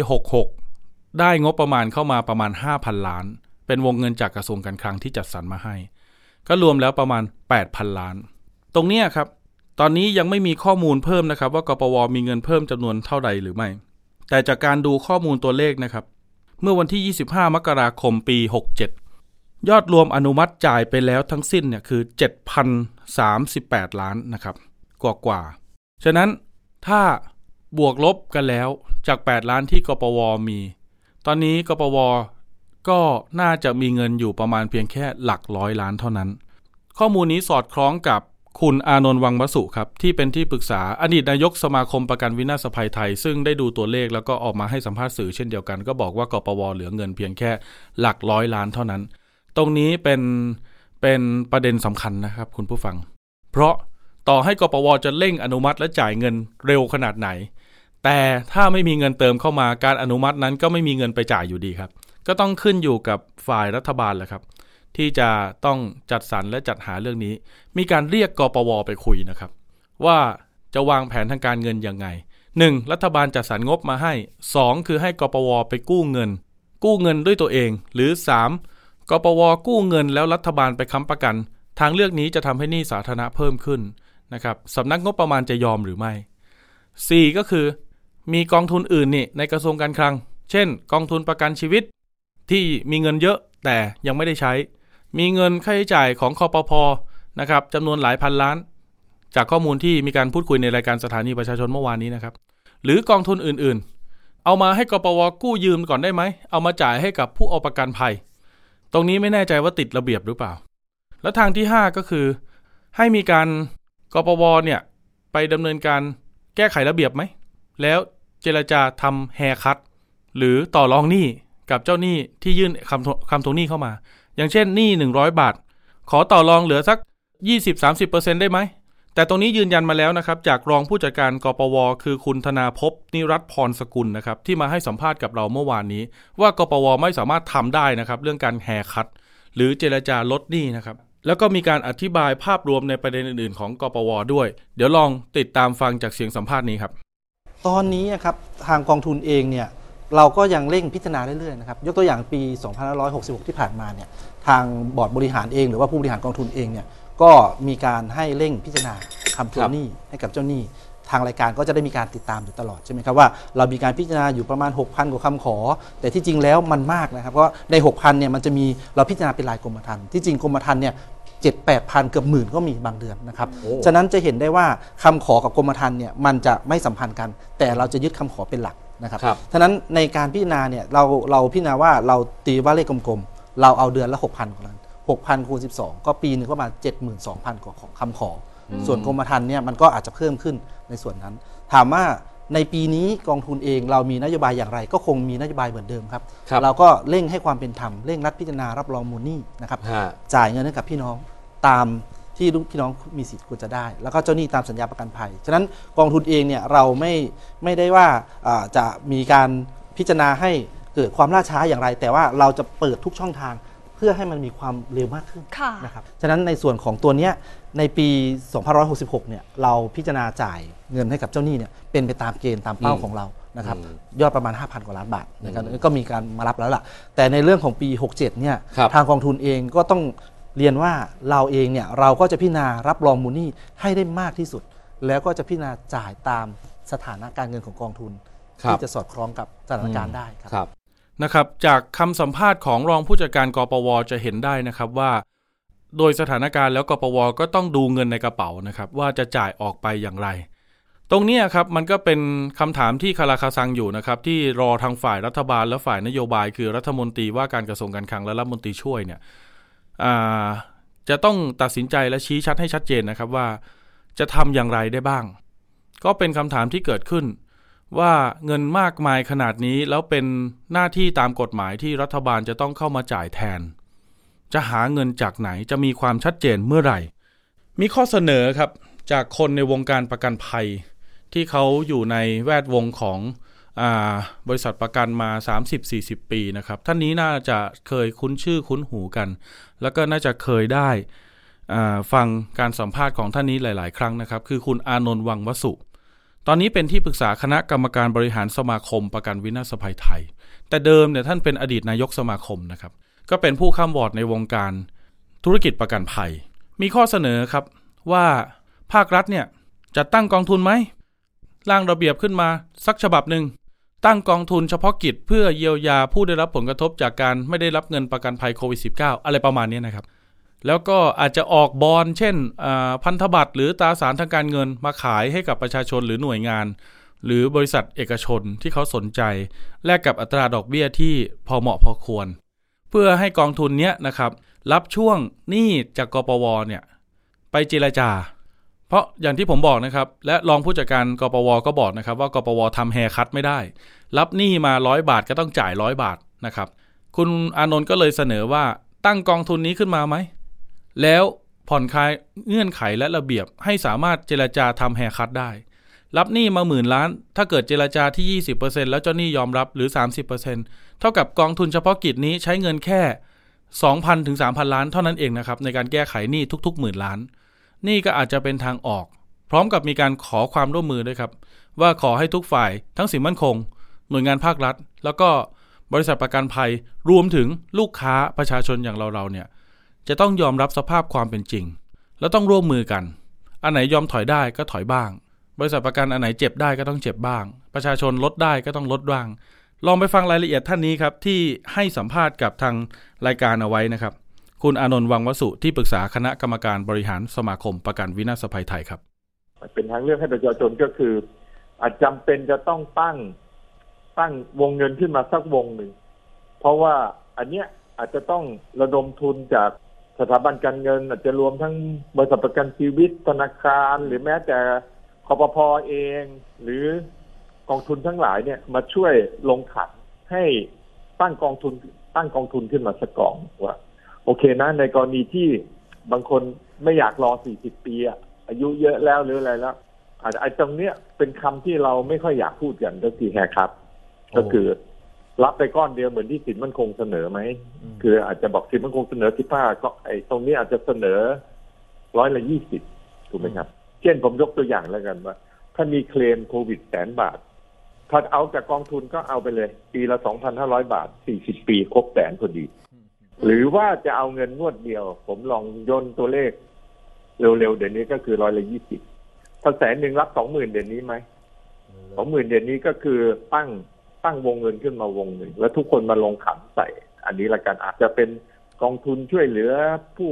66 ได้งบประมาณเข้ามาประมาณ 5,000 ล้าน เป็นวงเงินจากกระทรวงการคลังที่จัดสรรมาให้ ก็รวมแล้วประมาณ 8,000 ล้าน ตรงเนี้ครับ ตอนนี้ยังไม่มีข้อมูลเพิ่มนะครับ ว่ากปวมีเงินเพิ่มจำนวนเท่าใดหรือไม่ แต่จากการดูข้อมูลตัวเลขนะครับ เมื่อวันที่ 25 มกราคมปี 67 ยอดรวมอนุมัติจ่ายไปแล้วทั้งสิ้นเนี่ยคือ 7,038 ล้านนะครับ กว่ากว่า ฉะนั้นถ้าบวกลบกันแล้วจาก 8 ล้านที่กปวมี ตอนนี้กปวก็น่าจะมีเงินอยู่ประมาณเพียงแค่หลักร้อยล้านเท่านั้น ข้อมูลนี้สอดคล้องกับคุณอานนท์วังวสุครับ ที่เป็นที่ปรึกษาอดีตนายกสมาคมประกันวินาศภัยไทย ซึ่งได้ดูตัวเลขแล้วก็ออกมาให้สัมภาษณ์สื่อเช่นเดียวกัน ก็บอกว่ากปวเหลือเงินเพียงแค่หลักร้อยล้านเท่านั้น ตรงนี้เป็นเป็นประเด็นสำคัญนะครับคุณผู้ฟัง เพราะต่อให้กปวจะเร่งอนุมัติและจ่ายเงินเร็วขนาดไหน แต่ถ้าไม่มีเงินเติมเข้ามาการอนุมัตินั้นก็ไม่มีเงินไปจ่ายอยู่ดีครับ ก็ต้องขึ้นอยู่กับฝ่ายรัฐบาลแหละครับ ที่จะต้องจัดสรรและจัดหาเรื่องนี้ มีการเรียกกปวไปคุยนะครับ ว่าจะวางแผนทางการเงินยังไง 1. รัฐบาลจัดสรรงบมาให้ 2. คือให้กปวไปกู้เงิน กู้เงินด้วยตัวเอง หรือ 3. กปวกู้เงินแล้วรัฐบาลไปค้ำประกัน ทางเลือกนี้จะทำให้หนี้สาธารณะเพิ่มขึ้นนะครับสำนักงบประมาณจะยอมหรือไม่ 4. ก็คือ มีกองทุนอื่นนี่ในกระทรวงการคลัง เช่น กองทุนประกันชีวิต ที่มีเงินเยอะแต่ยังไม่ได้ใช้ มีเงินค่าใช้จ่ายของคอปพนะครับจำนวนหลายพันล้าน จากข้อมูลที่มีการพูดคุยในรายการสถานีประชาชนเมื่อวานนี้นะครับ หรือกองทุนอื่นๆ เอามาให้กปวกู้ยืมก่อนได้ไหม เอามาจ่ายให้กับผู้เอาประกันภัย ตรงนี้ไม่แน่ใจว่าติดระเบียบหรือเปล่า แล้วทางที่ 5 ก็คือ ให้มีการกปวเนี่ย ไปดำเนินการแก้ไขระเบียบไหม แล้วเจรจาทำแฮร์คัตหรือต่อรองหนี้กับเจ้าหนี้ที่ยื่นคำทวคำทวงหนี้เข้ามา อย่างเช่นหนี้100 บาท ขอต่อรองเหลือสัก 20-30%ได้ไหม แต่ตรงนี้ยืนยันมาแล้วนะครับ จากรองผู้จัดการกปว คือคุณธนาภพนิรัตพรสกุลนะครับ ที่มาให้สัมภาษณ์กับเราเมื่อวานนี้ ว่ากปวไม่สามารถทำได้นะครับ เรื่องการ haircut หรือเจรจาลดหนี้นะครับ แล้วก็มีการอธิบายภาพรวมในประเด็นอื่นๆ ของกปว ด้วย เดี๋ยวลองติดตามฟังจากเสียงสัมภาษณ์นี้ครับ ตอนนี้อะครับทางกองทุนเองเนี่ยเราก็ยังเร่งพิจารณาเรื่อยๆนะครับยกตัวอย่างปี 2566 ที่ผ่านมาเนี่ยทางบอร์ดบริหารเองหรือว่าผู้บริหารกองทุนเองเนี่ย ก็มีการให้เร่งพิจารณาคำทวงหนี้ให้กับเจ้าหนี้ ทางรายการก็จะได้มีการติดตามอยู่ตลอดใช่ไหมครับว่าเรามีการพิจารณาอยู่ประมาณ 6,000 กว่าคำขอ แต่ที่จริงแล้วมันมากนะครับเพราะใน 6,000เนี่ยมันจะมีเราพิจารณาเป็นรายกรมธรรม์ที่จริงกรมธรรม์เนี่ยเจ็ดแปดพันเกือบหมื่นก็มีบางเดือนนะครับโอ้ฉะนั้นจะเห็นได้ว่าคำขอกับกรมธรรม์เนี่ยมันจะไม่สัมพันธ์กัน แต่เราจะยึดคำขอเป็นหลักนะครับครับฉะนั้นในการพิจารณาเนี่ยเราเราพิจารณาว่าเราตีว่าเลขกลมๆเราเอาเดือนละ6,000กว่าล้าน 6,000คูณ12 ก็ปีหนึงก็ประมาณ72,000 กว่าของคำขออส่วนกรมธรรม์เนี่ยมันก็อาจจะเพิ่มขึ้นในส่วนนั้น ถามว่าในปีนี้กองทุนเองเรามีนโยบายอย่างไร ก็คงมีนโยบายเหมือนเดิมครับครับเราก็เร่งให้ความเป็นธรรมเร่งรัดพิจารณารับรองมูลหนี้นะครับฮะจ่ายเงินให้กับพี่น้องตามที่ลูกพี่น้องมีสิทธิ์ควรจะได้ แล้วก็เจ้าหนี้ตามสัญญาประกันภัย ฉะนั้นกองทุนเองเนี่ยเราไม่ไม่ได้ว่าอ่าจะมีการพิจารณาให้เกิดความล่าช้าอย่างไร แต่ว่าเราจะเปิดทุกช่องทาง เพื่อให้มันมีความเร็วมากขึ้นค่ะ นะครับ ฉะนั้นในส่วนของตัวเนี้ยในปี2566 เนี่ยเราพิจารณาจ่ายเงินให้กับเจ้าหนี้เนี่ยเป็นไปตามเกณฑ์ตามเป้าอืมของเรานะครับอืมยอดประมาณ 5,000 กว่าล้านบาทนะครับก็มีการมารับแล้วล่ะ แต่ในเรื่องของปี 67 เนี่ยครับทางกองทุนเองก็ต้องเรียนว่าเราเองเนี่ยเราก็จะพิจารณารับรองมูลหนี้ให้ได้มากที่สุด แล้วก็จะพิจารณาจ่ายตามสถานะการเงินของกองทุน ครับ ที่จะสอดคล้องกับสถานการณ์ได้ครับ ครับ นะครับจากคำสัมภาษณ์ของรองผู้จัดการกปวจะเห็นได้นะครับว่า โดยสถานการณ์แล้วกปวก็ต้องดูเงินในกระเป๋านะครับว่าจะจ่ายออกไปอย่างไร ตรงนี้ครับมันก็เป็นคำถามที่คาราคาซังอยู่นะครับที่รอทางฝ่ายรัฐบาลและฝ่ายนโยบาย คือรัฐมนตรีว่าการกระทรวงการคลังและรัฐมนตรีช่วยเนี่ยจะต้องตัดสินใจและชี้ชัดให้ชัดเจนนะครับว่า จะทำอย่างไรได้บ้าง ก็เป็นคำถามที่เกิดขึ้น ว่าเงินมากมายขนาดนี้แล้วเป็นหน้าที่ตามกฎหมายที่รัฐบาลจะต้องเข้ามาจ่ายแทน จะหาเงินจากไหนจะมีความชัดเจนเมื่อไหร่ มีข้อเสนอครับจากคนในวงการประกันภัย ที่เขาอยู่ในแวดวงของอบริษัทประกันมา 30-40 ปีนะครับท่านนี้น่าจะเคยคุ้นชื่อคุ้นหูกัน แล้วก็น่าจะเคยได้ฟังการสัมภาษณ์ของท่านนี้หลาย ๆ ครั้งนะครับ คือคุณอานนท์วังวสุ ตอนนี้เป็นที่ปรึกษาคณะกรรมการบริหารสมาคมประกันวินาศภัยไทย แต่เดิมเนี่ยท่านเป็นอดีตนายกสมาคมนะครับ ก็เป็นผู้ข้ามวอร์ดในวงการธุรกิจประกันภัย มีข้อเสนอครับว่าภาครัฐเนี่ยจัดตั้งกองทุนไหมร่างระเบียบขึ้นมาสักฉบับหนึ่งตั้งกองทุนเฉพาะกิจเพื่อเยียวยาผู้ได้รับผลกระทบจากการไม่ได้รับเงินประกันภัยโควิด -19 อะไรประมาณนี้นะครับ แล้วก็อาจจะออกบอลเช่นพันธบัตรหรือตราสารทางการเงินมาขายให้กับประชาชนหรือหน่วยงาน หรือบริษัทเอกชนที่เขาสนใจ แลกกับอัตราดอกเบี้ยที่พอเหมาะพอควร เพื่อให้กองทุนเนี้ยนะครับ รับช่วงหนี้จากกปวเนี่ยไปเจรจา เพราะอย่างที่ผมบอกนะครับ และรองผู้จัดการกปวก็บอกนะครับ ว่ากปวทำแฮคัตไม่ได้ รับหนี้มาร้อยบาทก็ต้องจ่ายร้อยบาทนะครับ คุณอานนท์ก็เลยเสนอว่าตั้งกองทุนนี้ขึ้นมาไหม แล้วผ่อนคลายเงื่อนไขและระเบียบให้สามารถเจรจาทำแฮร์คัตได้ รับหนี้มาหมื่นล้าน ถ้าเกิดเจรจาที่ 20%แล้วเจ้าหนี้ยอมรับหรือ 30%เท่ากับกองทุนเฉพาะกิจนี้ใช้เงินแค่ 2,000ถึง3,000 ล้านเท่านั้นเองนะครับในการแก้ไขหนี้ทุกๆหมื่นล้าน นี่ก็อาจจะเป็นทางออก พร้อมกับมีการขอความร่วมมือด้วยครับ ว่าขอให้ทุกฝ่าย ทั้งสินมั่นคง หน่วยงานภาครัฐ แล้วก็บริษัทประกันภัยรวมถึงลูกค้าประชาชนอย่างเราๆเนี่ย จะต้องยอมรับสภาพความเป็นจริง แล้วต้องร่วมมือกัน อันไหนยอมถอยได้ก็ถอยบ้าง บริษัทประกันอันไหนเจ็บได้ก็ต้องเจ็บบ้าง ประชาชนลดได้ก็ต้องลดบ้าง ลองไปฟังรายละเอียดท่านนี้ครับที่ให้สัมภาษณ์กับทางรายการเอาไว้นะครับ คุณอานนท์วังวสุที่ปรึกษาคณะกรรมการบริหารสมาคมประกันวินาศภัยไทยครับ เป็นทางเลือกให้ประชาชนก็คือ อาจจำเป็นจะต้องตั้งตั้งวงเงินขึ้นมาสักวงหนึ่งเพราะว่าอันเนี้ยอาจจะต้องระดมทุนจาก สถาบันการเงิน อาจจะรวมทั้งบริษัทประกันชีวิตธนาคาร หรือแม้แต่คอปพอเอง หรือกองทุนทั้งหลายเนี่ยมาช่วยลงขันให้ตั้งกองทุนตั้งกองทุนขึ้นมาสักกองว่าโอเคนะ ในกรณีที่บางคนไม่อยากรอ 40 ปีอายุเยอะแล้วหรืออะไรแล้วอาจจะไอ้ตรงเนี้ยเป็นคำที่เราไม่ค่อยอยากพูดกันก็คือแฮครับ ก็คือ รับไปก้อนเดียวเหมือนที่สินมั่นคงเสนอไหมคืออาจจะบอกสินมั่นคงเสนอที่ป้าก็ไอ้ตรงนี้อาจจะเสนอร้อยละยี่สิบถูกไหมครับ เช่นผมยกตัวอย่างแล้วกันว่า ถ้ามีเคลมโควิดแสนบาท ถ้าเอาจากกองทุนก็เอาไปเลย ปีละสองพันห้าร้อยบาทสี่สิบปีครบแสนพอดี หรือว่าจะเอาเงินงวดเดียว ผมลองย่นตัวเลข เร็วๆเดี๋ยวนี้ก็คือร้อยละยี่สิบถ้าแสนหนึ่งรับสองหมื่นเดือนนี้ไหมสองหมื่นเดือนนี้ก็คือตั้ง ตั้งวงเงินขึ้นมาวงหนึ่งแล้วทุกคนมาลงขันใส่ อันนี้ละกันอาจจะเป็นกองทุนช่วยเหลือผู้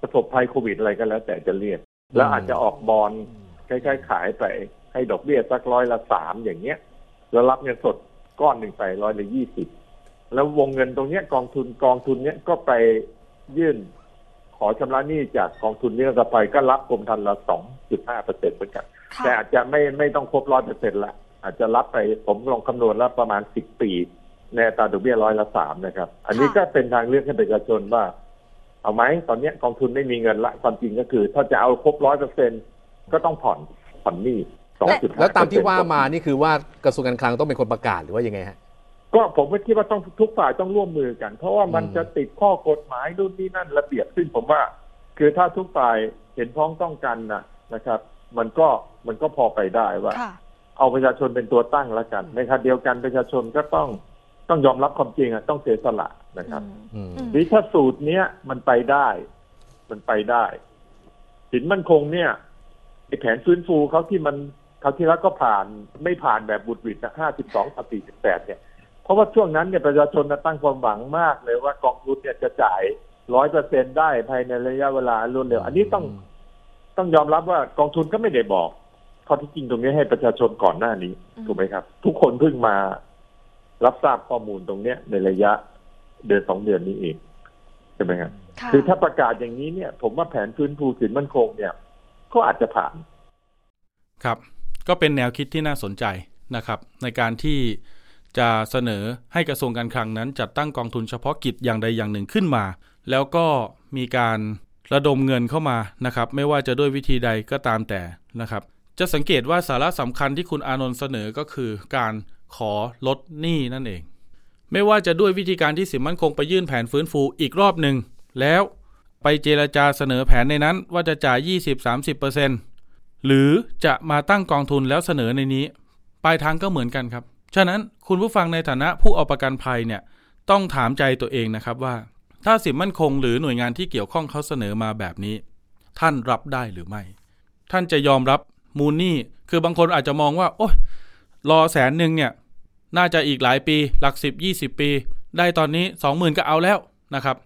ประสบภัยโควิดอะไรก็แล้ว แต่จะเรียก แล้วอาจจะออกบอลคล้ายๆขายไปให้ดอกเบี้ยสักร้อยละสามอย่างเงี้ย แล้วรับเงินสดก้อนหนึ่งไปร้อยละยี่สิบแล้ววงเงินตรงเนี้ยกองทุนกองทุนเนี้ยก็ไปยื่นขอชำระหนี้จากกองทุนนี้ก็ไปก็รับกรมธรรม์ละสองจุดห้าเปอร์เซ็นต์เหมือนกันค่ะแต่อาจจะไม่ไม่ต้องครบร้อยเปอร์เซ็นต์ละ อาจจะรับไปผมลองคำนวณแล้วประมาณสิบปี ในอัตราดอกเบี้ยร้อยละสามนะครับ อันนี้ก็เป็นทางเลือกให้ประชาชนว่า เอาไหมตอนเนี้ยกองทุนไม่มีเงินละความจริงก็คือ ถ้าจะเอาครบร้อยเปอร์เซ็นก็ต้องผ่อนผ่อนหนี้สองจุดแล้วตามที่ว่ามานี่คือว่ากระทรวงการคลังต้องเป็นคนประกาศหรือว่ายังไงฮะก็ผมก็คิดว่าต้องทุกฝ่ายต้องร่วมมือกัน เพราะว่ามันอืมจะติดข้อกฎหมายนู่นนี่นั่นระเบียบซึ่งผมว่า คือถ้าทุกฝ่ายเห็นพ้องต้องกันนะนะครับ มันก็มันก็พอไปได้ว่าค่ะ เอาประชาชนเป็นตัวตั้งแล้วกันในขณะเดียวกันประชาชนก็ต้องต้องยอมรับความจริงอะต้องเสียสละนะครับอืมอืมนี่ถ้าสูตรเนี้ยมันไปได้ มันไปได้สินมั่นคงเนี่ยไอแผนฟื้นฟูเขาที่มันคราวที่แล้วก็ผ่านไม่ผ่านแบบบุดหวิดนะห้าสิบสองสี่สิบแปดเนี่ย เพราะว่าช่วงนั้นเนี่ยประชาชนน่ะตั้งความหวังมากเลยว่ากองทุนเนี่ยจะจ่ายร้อยเปอร์เซ็นได้ภายในระยะเวลารวดเร็ว อันนี้ต้องต้องยอมรับว่ากองทุนก็ไม่ได้บอก ข้อที่จริงตรงนี้ให้ประชาชนก่อนหน้านี้อืมถูกไหมครับ ทุกคนเพิ่งมารับทราบข้อมูลตรงเนี้ยในระยะเดือนสองเดือนนี้เองใช่ไหมครับค่ะคือถ้าประกาศอย่างนี้เนี่ย ผมว่าแผนฟื้นฟูสินมั่นคงเนี่ย ก็อาจจะผ่าน ครับ ก็เป็นแนวคิดที่น่าสนใจนะครับ ในการที่จะเสนอให้กระทรวงการคลังนั้น จัดตั้งกองทุนเฉพาะกิจอย่างใดอย่างหนึ่งขึ้นมา แล้วก็มีการระดมเงินเข้ามานะครับ ไม่ว่าจะด้วยวิธีใดก็ตามแต่นะครับ จะสังเกตว่าสาระสำคัญที่คุณอานนท์เสนอก็คือการขอลดหนี้นั่นเอง ไม่ว่าจะด้วยวิธีการที่สินมั่นคงไปยื่นแผนฟื้นฟูอีกรอบหนึ่ง แล้วไปเจรจาเสนอแผนในนั้นว่าจะจ่าย 20-30%หรือจะมาตั้งกองทุนแล้วเสนอในนี้ ปลายทางก็เหมือนกันครับ ฉะนั้นคุณผู้ฟังในฐานะผู้เอาประกันภัยเนี่ยต้องถามใจตัวเองนะครับว่า ถ้าสินมั่นคงหรือหน่วยงานที่เกี่ยวข้องเขาเสนอมาแบบนี้ ท่านรับได้หรือไม่ ท่านจะยอมรับ มูลนี้คือบางคนอาจจะมองว่า โอ้ยรอแสนหนึ่งเนี่ย น่าจะอีกหลายปี หลักสิบยี่สิบปี ได้ตอนนี้สองหมื่นก็เอาแล้วนะครับ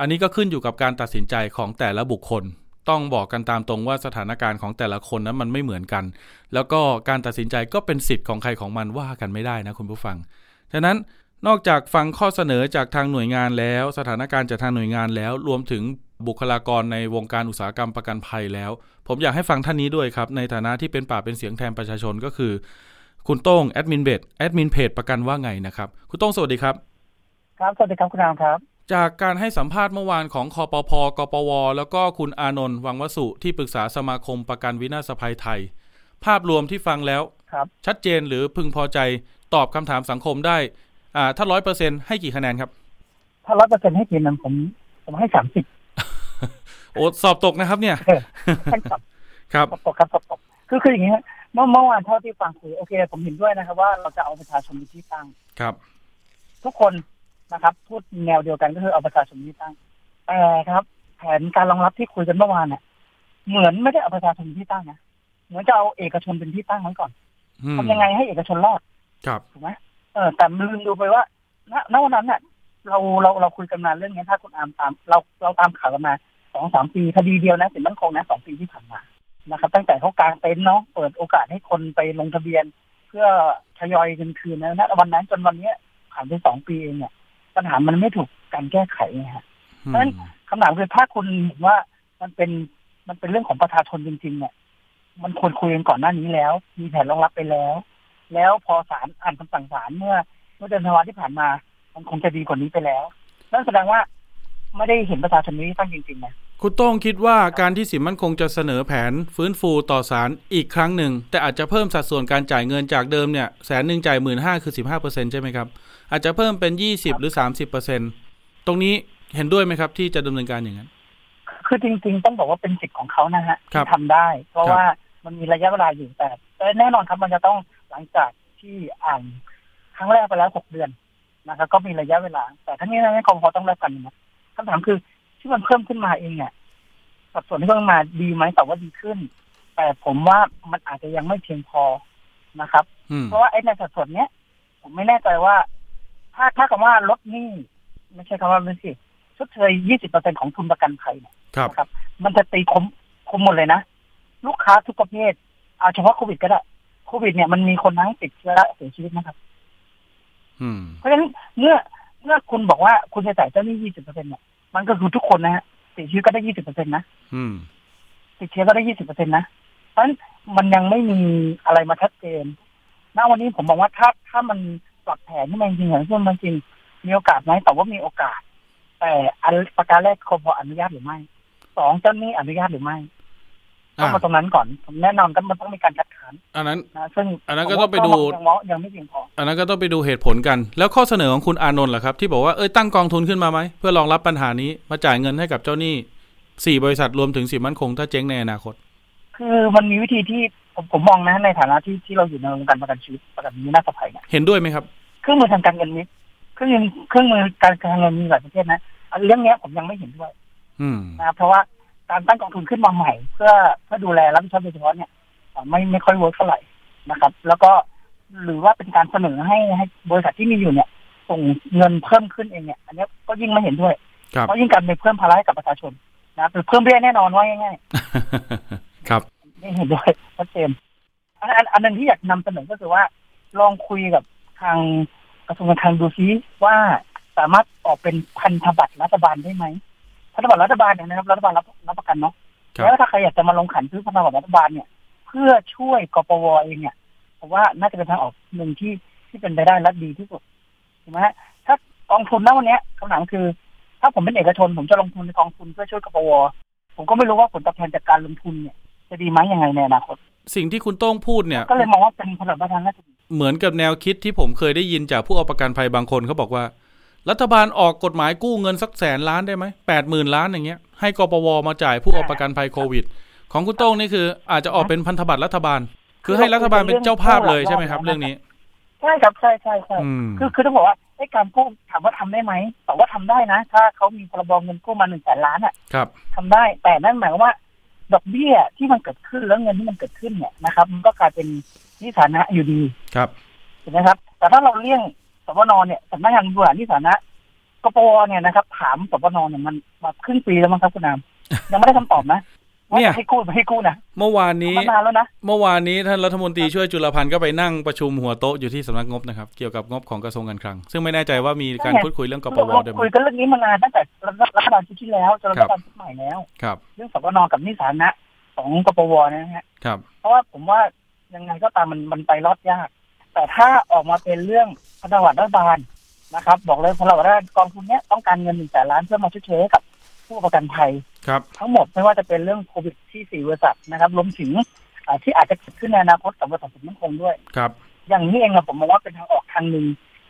อันนี้ก็ขึ้นอยู่กับการตัดสินใจของแต่ละบุคคล ต้องบอกกันตามตรงว่าสถานการณ์ของแต่ละคนนั้นมันไม่เหมือนกัน แล้วก็การตัดสินใจก็เป็นสิทธิ์ของใครของมันว่ากันไม่ได้นะคุณผู้ฟังฉะนั้นนอกจากฟังข้อเสนอจากทางหน่วยงานแล้ว สถานการณ์จากทางหน่วยงานแล้วรวมถึง บุคลากรในวงการอุตสาหกรรมประกันภัยแล้ว ผมอยากให้ฟังท่านนี้ด้วยครับ ในฐานะที่เป็นปากเป็นเสียงแทนประชาชนก็คือ คุณโต้งแอดมินเพจแอดมินเพจประกันว่าไงนะครับ คุณโต้งสวัสดีครับ ครับสวัสดีครับคุณรามครับ จากการให้สัมภาษณ์เมื่อวานของคปภกปว แล้วก็คุณอานนท์วังวสุที่ปรึกษาสมาคมประกันวินาศภัยไทย ภาพรวมที่ฟังแล้วครับชัดเจนหรือพึงพอใจตอบคำถามสังคมได้ อ่า ถ้าร้อยเปอร์เซ็นให้กี่คะแนนครับ ถ้าร้อยเปอร์เซ็นต์ให้กินนั้นผม ผมให้สามสิบ โอ้สอบตกนะครับ เนี่ยให้สอบครับสอบตกครับสอบตกคือคืออย่างนี้ฮะเมื่อเมื่อวานเท่าที่ฟังคือโอเค ผมเห็นด้วยนะครับ ว่าเราจะเอาประชาชนเป็นที่ตั้งครับ ทุกคนนะครับ พูดแนวเดียวกันก็คือเอาประชาชนเป็นที่ตั้งแต่ครับ แผนการรองรับที่คุยกันเมื่อวานเนี่ยเหมือนไม่ได้เอาประชาชนเป็นที่ตั้งนะเหมือนจะเอาเอกชนเป็นที่ตั้งไว้ก่อนอืมทำยังไงให้เอกชนรอดครับถูกไหมเออแต่ลืมดูไปว่าณณวันนั้นเนี่ยเราเราเราคุยกันมาเรื่องนี้ถ้าคุณอามตาม เราเราตามข่าวกันมา สองสามปีคดีเดียวนะสินมั่นคงนะสองปีที่ผ่านมานะครับ ตั้งแต่เขากางเต็นท์เนาะเปิดโอกาสให้คนไปลงทะเบียน เพื่อทยอยเงินคืนนะณวันนั้นจนวันเนี้ยผ่านไปสองปีเองเนี่ยปัญหามันไม่ถูกการแก้ไขไงฮะอืมเพราะฉะนั้นคำถามคือถ้าคุณเห็นว่ามันเป็นมันเป็นเรื่องของประชาชนจริง ๆ เนี่ย มันควรคุยกันก่อนหน้านี้แล้ว มีแผนรองรับไปแล้ว แล้วพอศาลอ่านคำสั่งศาลเมื่อ เมื่อเดือนธันวาที่ผ่านมา มันคงจะดีกว่านี้ไปแล้วนั่นแสดงว่า ไม่ได้เห็นประชาชนนี้ตั้งจริงๆนะคุณโต้งคิดว่าการที่สินมั่นคงจะเสนอแผนฟื้นฟูต่อศาลอีกครั้งหนึ่ง แต่อาจจะเพิ่มสัดส่วนการจ่ายเงินจากเดิมเนี่ยแสนหนึ่งจ่ายหมื่นห้าคือสิบห้าเปอร์เซ็นใช่ไหมครับ อาจจะเพิ่มเป็นยี่สิบหรือสามสิบเปอร์เซ็นตรงนี้เห็นด้วยไหมครับ ที่จะดำเนินการอย่างนั้น คือจริง ๆ ต้องบอกว่าเป็นสิทธิ์ของเขานะฮะครับที่ทำได้ เพราะครับว่ามันมีระยะเวลาอยู่แต่แต่แน่นอนครับมันจะต้องหลังจากที่อ่านครั้งแรกไปแล้วหกเดือนนะครับก็มีระยะเวลา แต่ทั้งนี้ทั้งนั้นกรพต้องรับกันนะ คำถามคือที่มันเพิ่มขึ้นมาเองเนี่ยสัดส่วนที่เพิ่มมาดีไหมแต่ว่าดีขึ้น แต่ผมว่ามันอาจจะยังไม่เพียงพอนะครับอืมเพราะว่าไอ้ในสัดส่วนเนี้ย ผมไม่แน่ใจว่า ถ้าถ้าคำว่าลดหนี้ไม่ใช่คำว่าไม่สิชดเชยยี่สิบเปอร์เซ็นของทุนประกันภัยเนี่ยครับนะครับมันจะตีคมคมหมดเลยนะ ลูกค้าทุกประเภทเอาเฉพาะโควิดก็ได้โควิดเนี่ยมันมีคนทั้งติดเชื้อและเสียชีวิตนะครับอืมเพราะฉะนั้นเมื่อ เมื่อคุณบอกว่าคุณจะจ่ายเจ้าหนี้ยี่สิบเปอร์เซ็นเนี่ยมันก็คือทุกคนนะฮะเสียชีวิตก็ได้ยี่สิบเปอร์เซ็นนะอืมติดเชื้อก็ได้ยี่สิบเปอร์เซ็นนะเพราะฉะนั้นมันยังไม่มีอะไรมาชัดเจนณวันนี้ผมมองว่าถ้าถ้ามันปรับแผนที่มันจริงอย่างที่มันจริงมีโอกาสไหมแต่ว่ามีโอกาส แต่อันประการแรกคพออนุญาตหรือไม่สองเจ้าหนี้อนุญาตหรือไม่ ต้ออ่างมาตรงนั้นก่อนผมแน่นอนก็มันต้องมีการคัดค้านอันนั้นนะซึ่งอันนั้นก็ต้องไปดูยังมองยังไม่เพียงพออันนั้นก็ต้องไปดูเหตุผลกัน แล้วข้อเสนอของคุณอานนท์ล่ะครับ ที่บอกว่าเอ้ยตั้งกองทุนขึ้นมาไหมเพื่อรองรับปัญหานี้มาจ่ายเงินให้กับเจ้าหนี้สี่บริษัทรวมถึงสินมั่นคงถ้าเจ๊งในอนาคต คือมันมีวิธีที่ผมผมมองนะในฐานะที่ที่เราอยู่ในวงการประกันชีวิตประกันวินาศภัยเนี่ยเห็นด้วยไหมครับเครื่องมือทางการเงินนี้เครื่องมือเครื่องมือการการเงินมีหลายประเภทนะอันเรื่องเนี้ยผมยังไม่เห็นด้วยอืมนะครับเพราะว่า การตั้งกองทุนขึ้นมาใหม่ เพื่อเพื่อดูแลรับผิดชอบโดยเฉพาะเนี่ยเอ่อไม่ไม่ค่อย work เท่าไหร่นะครับ แล้วก็หรือว่าเป็นการเสนอให้ให้บริษัทที่มีอยู่เนี่ย ส่งเงินเพิ่มขึ้นเองเนี่ย อันเนี้ยก็ยิ่งไม่เห็นด้วยครับเพราะยิ่งการไปเพิ่มภาระให้กับประชาชนนะครับหรือเพิ่มเบี้ยแน่นอนว่าง่ายครับๆไม่เห็นด้วยชัดเจนอันอันอันหนึ่งที่อยากนำเสนอก็คือว่า ลองคุยกับทางกระทรวงการคลังดูซิว่าสามารถออกเป็นพันธบัตรรัฐบาลได้ไหม พันธบัตรรัฐบาลเนี่ยนะครับรัฐบาลรับรับประกันเนาะครับแล้วถ้าใครอยากจะมาลงขันซื้อพันธบัตรรัฐบาลเนี่ย เพื่อช่วยกปวเองเนี่ยผมว่าน่าจะเป็นทางออกหนึ่งที่ที่เป็นไปได้และดีที่สุดถูกไหมฮะถ้ากองทุนณวันเนี้ยคำถามคือ ถ้าผมเป็นเอกชน ผมจะลงทุนในกองทุนเพื่อช่วยกปวผมก็ไม่รู้ว่าผลตอบแทนจากการลงทุนเนี่ย จะดีไหมยังไงในอนาคตสิ่งที่คุณโต้งพูดเนี่ย ก็เลยมองว่าเป็นผลประทานน่าจะดีเหมือนกับแนวคิดที่ผมเคยได้ยินจากผู้เอาประกันภัยบางคนเขาบอกว่า รัฐบาลออกกฎหมายกู้เงินสักแสนล้านได้ไหมแปดหมื่นล้านอย่างเงี้ยให้กปวมาจ่ายผู้เอาประกันภัยโควิด ของคุณโต้งนี่คือ อาจจะออกเป็นพันธบัตรรัฐบาล คือให้รัฐบาลเป็นเจ้าภาพเลยใช่ไหมครับ เรื่องนี้ใช่ครับใช่ใช่ใช่อืมคือคือต้องบอกว่าไอ้การกู้ถามว่าทำได้ไหมแต่ว่าทำได้นะ ถ้าเขามีพรบเงินกู้มาหนึ่งแสนล้านอะครับทำได้แต่นั่นหมายความว่า ดอกเบี้ยที่มันเกิดขึ้นแล้วเงินที่มันเกิดขึ้นเนี่ยนะครับ มันก็กลายเป็นหนิสานะอยู่ดีครับถูกไหมครับ แต่ถ้าเราเลี่ยงส ปนเนี่ยสำนักงานบริหารหนิสานะกปวเนี่ยนะครับ ถามสปนเนี่ยมันมาครึ่งปีแล้วมั้งครับคุณนามยังไม่ได้คำตอบนะว่าเนี่ยจะให้กู้ไม่ให้กู้นะเมื่อวานนี้มานานแล้วนะเมื่อวานนี้ท่านรัฐมนตรีช่วยจุลพันธ์ก็ไปนั่งประชุมหัวโต๊ะอยู่ที่สำนักงบนะครับ เกี่ยวกับงบของกระทรวงการคลัง ซึ่งไม่แน่ใจว่ามีการพูดคุยเรื่องกปวเราด้วยไหมคุยกันเรื่องนี้มานานตั้งแต่รัฐบาลชุดที่แล้วจนรัฐบาลชุดใหม่แล้วครับเรื่องสปนกับหนิสาธารณะของกปวนะฮะครับ เพราะว่าผมว่ายังไงก็ตามมันมันไปรอดยาก แต่ถ้าออกมาเป็นเรื่อง พันธบัตรรัฐบาลนะครับ บอกเลยพันธบัตรรัฐบาลกองทุนเนี้ยต้องการเงินหนึ่งแสนล้านเพื่อมาชดเชยให้กับผู้ประกันภัยครับทั้งหมดไม่ว่าจะเป็นเรื่องโควิดที่สี่บริษัทนะครับรวมถึงอ่าที่อาจจะเกิดขึ้นในอนาคตกับบริษัทสุนมั่นคงด้วยครับ อย่างนี้เองอะผมมองว่าเป็นทางออกทางหนึ่ง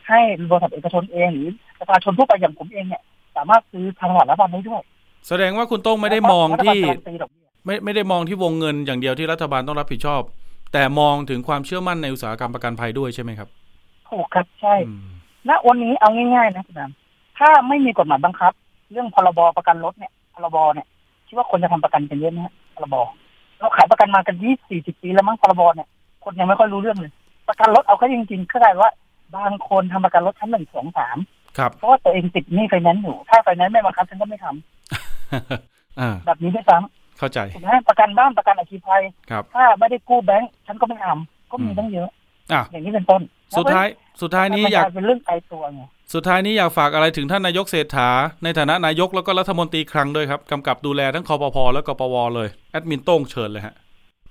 ให้บริษัทเอกชนเองหรือประชาชนทั่วไปอย่างผมเองเนี่ย สามารถซื้อพันธบัตรรัฐบาลได้ด้วย แสดงว่าคุณโต้งไม่ได้มองที่รัฐบาลการันตีดอกเบี้ยไม่ไม่ได้มองที่วงเงินอย่างเดียวที่รัฐบาลต้องรับผิดชอบ แต่มองถึงความเชื่อมั่นในอุตสาหกรรมประกันภัยด้วยใช่ไหมครับ ถูกครับใช่อืมณวันนี้เอาง่ายๆนะคุณรามถ้าไม่มีกฎหมายบังคับ เรื่องพรบประกันรถเนี่ย พรบเนี่ยคิดว่าคนจะทำประกันกันเยอะไหมฮะพรบ เราขายประกันมากันยี่สี่สิบปีแล้วมั้งพรบเนี่ย คนยังไม่ค่อยรู้เรื่องเลย ประกันรถเอาเข้าจริงๆเข้าใจว่า บางคนทำประกันรถชั้นหนึ่งสองสามครับเพราะว่าตัวเองติดหนี้ไฟแนนซ์อยู่ ถ้าไฟแนนซ์ไม่บังคับฉันก็ไม่ทำอ่าแบบนี้ด้วยซ้เข้าใจำถูกไหมประกันบ้านประกันอัคคีภัยครับถ้าไม่ได้กู้แบงก์ฉันก็ไม่ทำก็มีอืมตั้งเยอะอะอย่างนี้เป็นต้น สุดท้ายสุดท้ายนี้มัอยากกลเป็นเรื่องไกลตัวไงสุดท้ายนี้อยากฝากอะไรถึงท่านนายกเศรษฐา ในฐานะนายกแล้วก็รัฐมนตรีคลังด้วยครับกำกับดูแลทั้งคอปพและกปวเลยแอดมินโต้งเชิญเลยฮะ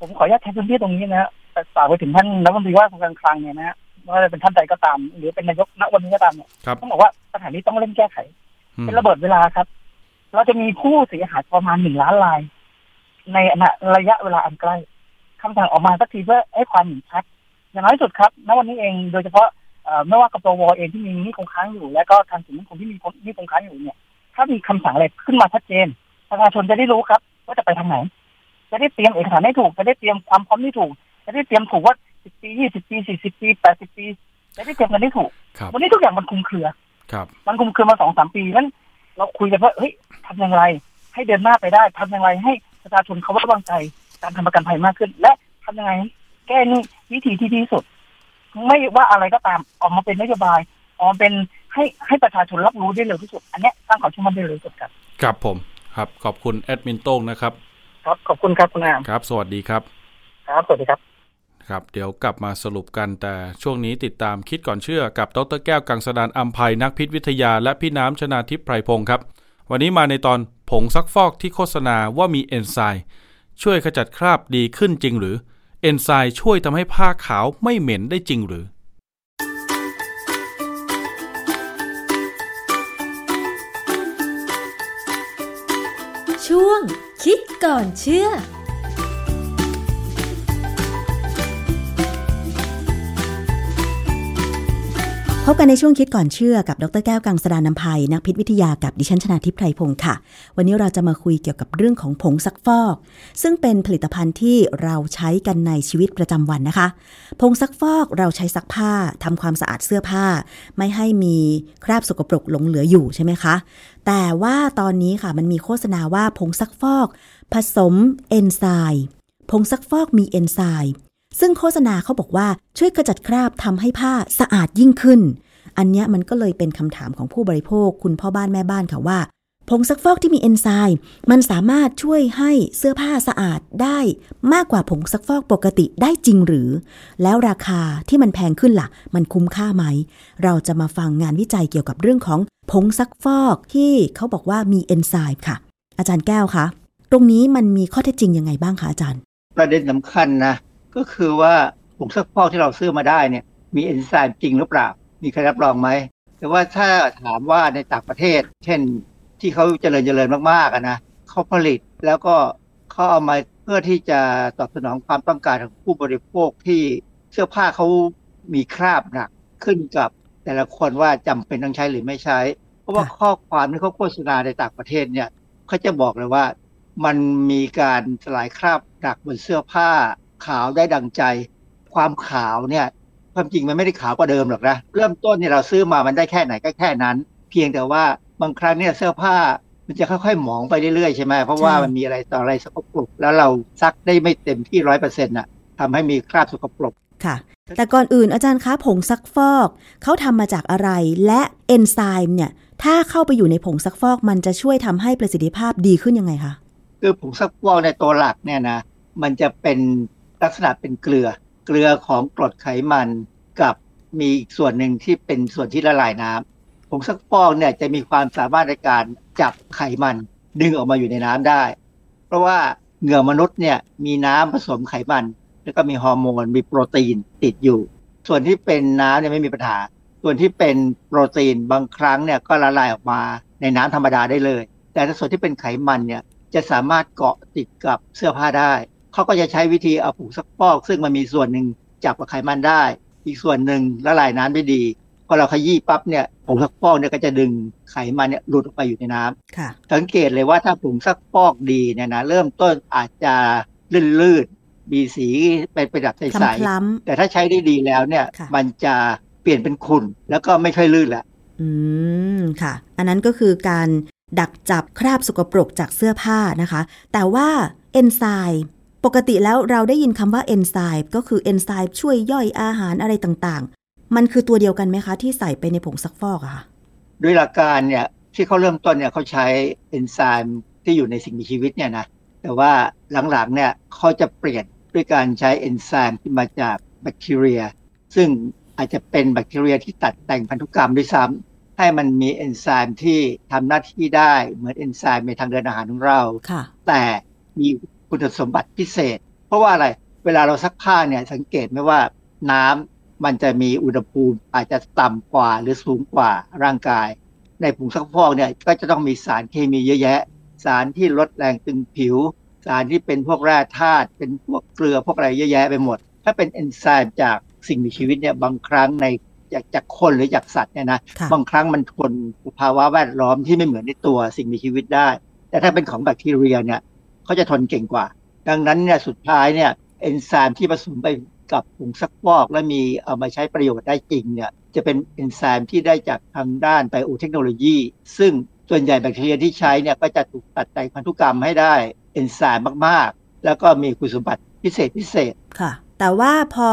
ผมขออนุญาตใช้พื้นที่ตรงนี้นะฮะแต่ฝากไปถึงท่านรัฐมนตรีว่าการคลังเนี่ยนะฮะไม่ว่าจะเป็นท่านใดก็ตาม หรือเป็นนายกณวันนี้ก็ตามเนี่ยครับต้องบอกว่าปัญหานี้ต้องเร่งแก้ไขอืมเป็นระเบิดเวลาครับ เราจะมีผู้เสียหายประมาณหนึ่งล้านราย ในระยะเวลาอันใกล้คำสั่งออกมาสักทีเพื่อให้ความเห็นชัด อย่างน้อยที่สุดครับณวันนี้เองโดยเฉพาะเอ่อไม่ว่ากปวเองที่มีหนี้คงค้างอยู่ และก็ทางสินคงที่มีหนี้คงค้างอยู่เนี่ย ถ้ามีคำสั่งอะไรขึ้นมาชัดเจนประชาชนจะได้รู้ครับ ว่าจะไปทางไหน จะได้เตรียมเอกสารให้ถูก จะได้เตรียมความพร้อมที่ถูก จะได้เตรียมถูกว่าสิบปียี่สิบปีสี่สิบปีแปดสิบปี จะได้เตรียมกันได้ถูกครับวันนี้ทุกอย่างมันคลุมเครือครับมันคลุมเครือมาสองสามปีนั้นเราคุยกันว่าเฮ้ยทำอย่างไร ให้เดินหน้าไปได้ทำอย่างไรให้ประชาชนเขาไว้วางใจการทำประกันภัยมากขึ้น และทำยังไง แก้หนี่วิธีที่ดีที่สุด ไม่ว่าอะไรก็ตามออกมาเป็นนโยบายออกมาเป็นให้ให้ประชาชนรับรู้ได้เร็วที่สุด อันเนี้ยสร้างความเชื่อมั่นได้เร็วที่สุดครับ ครับผมครับขอบคุณแอดมินโต้งนะครับ ครับขอบคุณครับคุณอามครับ สวัสดีครับ ครับสวัสดีครับครับเดี๋ยวกลับมาสรุปกันแต่ช่วงนี้ติดตามคิดก่อนเชื่อกับดรแก้วกังสดานอัมภัยนักพิษวิทยา และพี่น้ำชนาทิพย์ไพรพงศ์ครับ วันนี้มาในตอนผงซักฟอกที่โฆษณาว่ามีเอนไซม์ช่วยขจัดคราบดีขึ้นจริงหรือ เอนไซม์ช่วยทำให้ผ้าขาวไม่เหม็นได้จริงหรือ ช่วงคิดก่อนเชื่อ พบกันในช่วงคิดก่อนเชื่อกับดรแก้วกังสดานนภัยนักพิษวิทยากับดิฉันชนาทิพไพรพงศ์ค่ะ วันนี้เราจะมาคุยเกี่ยวกับเรื่องของผงซักฟอก ซึ่งเป็นผลิตภัณฑ์ที่เราใช้กันในชีวิตประจำวันนะคะ ผงซักฟอกเราใช้ซักผ้าทำความสะอาดเสื้อผ้า ไม่ให้มีคราบสกปรกหลงเหลืออยู่ใช่ไหมคะ แต่ว่าตอนนี้ค่ะมันมีโฆษณาว่าผงซักฟอก ผสมเอนไซม์ผงซักฟอกมีเอนไซม์ ซึ่งโฆษณาเขาบอกว่าช่วยขจัดคราบทำให้ผ้าสะอาดยิ่งขึ้น อันนี้มันก็เลยเป็นคำถามของผู้บริโภค คุณพ่อบ้านแม่บ้านค่ะว่าผงซักฟอกที่มีเอนไซม์มันสามารถช่วยให้เสื้อผ้าสะอาดได้มากกว่าผงซักฟอกปกติได้จริงหรือ แล้วราคาที่มันแพงขึ้นล่ะ มันคุ้มค่าไหม เราจะมาฟังงานวิจัยเกี่ยวกับเรื่องของผงซักฟอกที่เขาบอกว่ามีเอนไซม์ค่ะ อาจารย์แก้วคะตรงนี้มันมีข้อเท็จจริงยังไงบ้างคะอาจารย์ ประเด็นสำคัญนะ ก็คือว่าผงซักฟอกที่เราซื้อมาได้เนี่ย มีเอนไซม์จริงหรือเปล่า มีใครรับรองไหม แต่ว่าถ้าถามว่าในต่างประเทศ เช่นที่เขาเจริญเจริญมากๆอะนะเขาผลิตแล้วก็เขาเอามาเพื่อที่จะตอบสนองความต้องการของผู้บริโภคที่เสื้อผ้าเขามีคราบหนักขึ้นกับแต่ละคนว่าจำเป็นต้องใช้หรือไม่ใช้ เพราะว่าข้อความที่เขาโฆษณาในต่างประเทศเนี่ยเขาจะบอกเลยว่ามันมีการสลายคราบหนักบนเสื้อผ้า ขาวได้ดังใจ ความขาวเนี่ยความจริงมันไม่ได้ขาวกว่าเดิมหรอกนะเริ่มต้นเนี่ยเราซื้อมามันได้แค่ไหนก็แค่นั้น เพียงแต่ว่าบางครั้งเนี่ยเสื้อผ้ามันจะค่อยๆหมองไปเรื่อยๆใช่ไหมเพราะว่าใช่มันมีอะไรต่ออะไรสกปรกแล้วเราซักได้ไม่เต็มที่ร้อยเปอร์เซ็นต์่ะทำให้มีคราบสกปรกค่ะ แต่ก่อนอื่นอาจารย์คะผงซักฟอก เขาทำมาจากอะไรและเอนไซม์เนี่ย ถ้าเข้าไปอยู่ในผงซักฟอก มันจะช่วยทำให้ประสิทธิภาพดีขึ้นยังไงคะคือผงซักฟอกในตัวหลักเนี่ยนะมันจะเป็น ลักษณะเป็นเกลือ เกลือของกรดไขมันกับมีอีกส่วนหนึ่งที่เป็นส่วนที่ละลายน้ำผงซักฟอกเนี่ยจะมีความสามารถในการจับไขมันดึงออกมาอยู่ในน้ำได้ เพราะว่าเหงื่อมนุษย์เนี่ยมีน้ำผสมไขมัน แล้วก็มีฮอร์โมนมีโปรตีนติดอยู่ ส่วนที่เป็นน้ำเนี่ยไม่มีปัญหา ส่วนที่เป็นโปรตีนบางครั้งเนี่ยก็ละลายออกมาในน้ำธรรมดาได้เลย แต่ส่วนที่เป็นไขมันเนี่ยจะสามารถเกาะติดกับเสื้อผ้าได้ เขาก็จะใช้วิธีเอาผงซักฟอก ซึ่งมันมีส่วนหนึ่งจับกับไขมันได้ อีกส่วนหนึ่งละลายน้ำได้ดีพอเราขยี้ปั๊บเนี่ยผงซักฟอกเนี่ยก็จะดึงไขมันเนี่ยหลุดออกไปอยู่ในน้ำค่ะสังเกตเลยว่าถ้าผงซักฟอกดีเนี่ยนะเริ่มต้นอาจจะลื่นๆมีสีเป็นประดับใสคล้ำๆแต่ถ้าใช้ได้ดีแล้วเนี่ยค่ะมันจะเปลี่ยนเป็นขุ่นแล้วก็ไม่ค่อยลื่นละอืมค่ะ อันนั้นก็คือการดักจับคราบสกปรกจากเสื้อผ้านะคะ แต่ว่าเอนไซม์ ปกติแล้วเราได้ยินคำว่าเอนไซม์ก็คือเอนไซม์ช่วยย่อยอาหารอะไรต่างๆ มันคือตัวเดียวกันไหมคะ ที่ใส่ไปในผงซักฟอกอะค่ะด้วยหลักการเนี่ยที่เขาเริ่มต้นเนี่ยเขาใช้เอนไซม์ที่อยู่ในสิ่งมีชีวิตเนี่ยนะแต่ว่าหลังๆเนี่ยเขาจะเปลี่ยนด้วยการใช้เอนไซม์ที่มาจากแบคทีเรีย ซึ่งอาจจะเป็นแบคทีเรียที่ตัดแต่งพันธุกรรมด้วยซ้ำให้มันมีเอนไซม์ที่ทำหน้าที่ได้เหมือนเอนไซม์ในทางเดินอาหารของเราค่ะแต่มี คุณสมบัติพิเศษ เพราะว่าอะไรเวลาเราซักผ้าเนี่ยสังเกตไหมว่าน้ำมันจะมีอุณหภูมิอาจจะต่ำกว่าหรือสูงกว่าร่างกาย ในผงซักฟอกเนี่ยก็จะต้องมีสารเคมีเยอะแยะ สารที่ลดแรงตึงผิว สารที่เป็นพวกแร่ธาตุเป็นพวกเกลือพวกอะไรเยอะแยะไปหมด ถ้าเป็นเอนไซม์จากสิ่งมีชีวิตเนี่ยบางครั้งในจากจากคนหรือจากสัตว์เนี่ยนะค่ะบางครั้งมันทนภาวะแวดล้อมที่ไม่เหมือนในตัวสิ่งมีชีวิตได้ แต่ถ้าเป็นของแบคทีเรียเนี่ย เขาจะทนเก่งกว่า ดังนั้นเนี่ยสุดท้ายเนี่ยเอนไซม์ที่ผสมไปกับผงซักฟอก และมีเอามาใช้ประโยชน์ได้จริงเนี่ยจะเป็นเอนไซม์ที่ได้จากทางด้านไบโอเทคโนโลยี ซึ่งส่วนใหญ่แบคทีเรียที่ใช้เนี่ยก็จะถูกตัดแต่งพันธุกรรมให้ได้เอนไซม์มากๆ แล้วก็มีคุณสมบัติพิเศษพิเศษค่ะ แต่ว่าพอ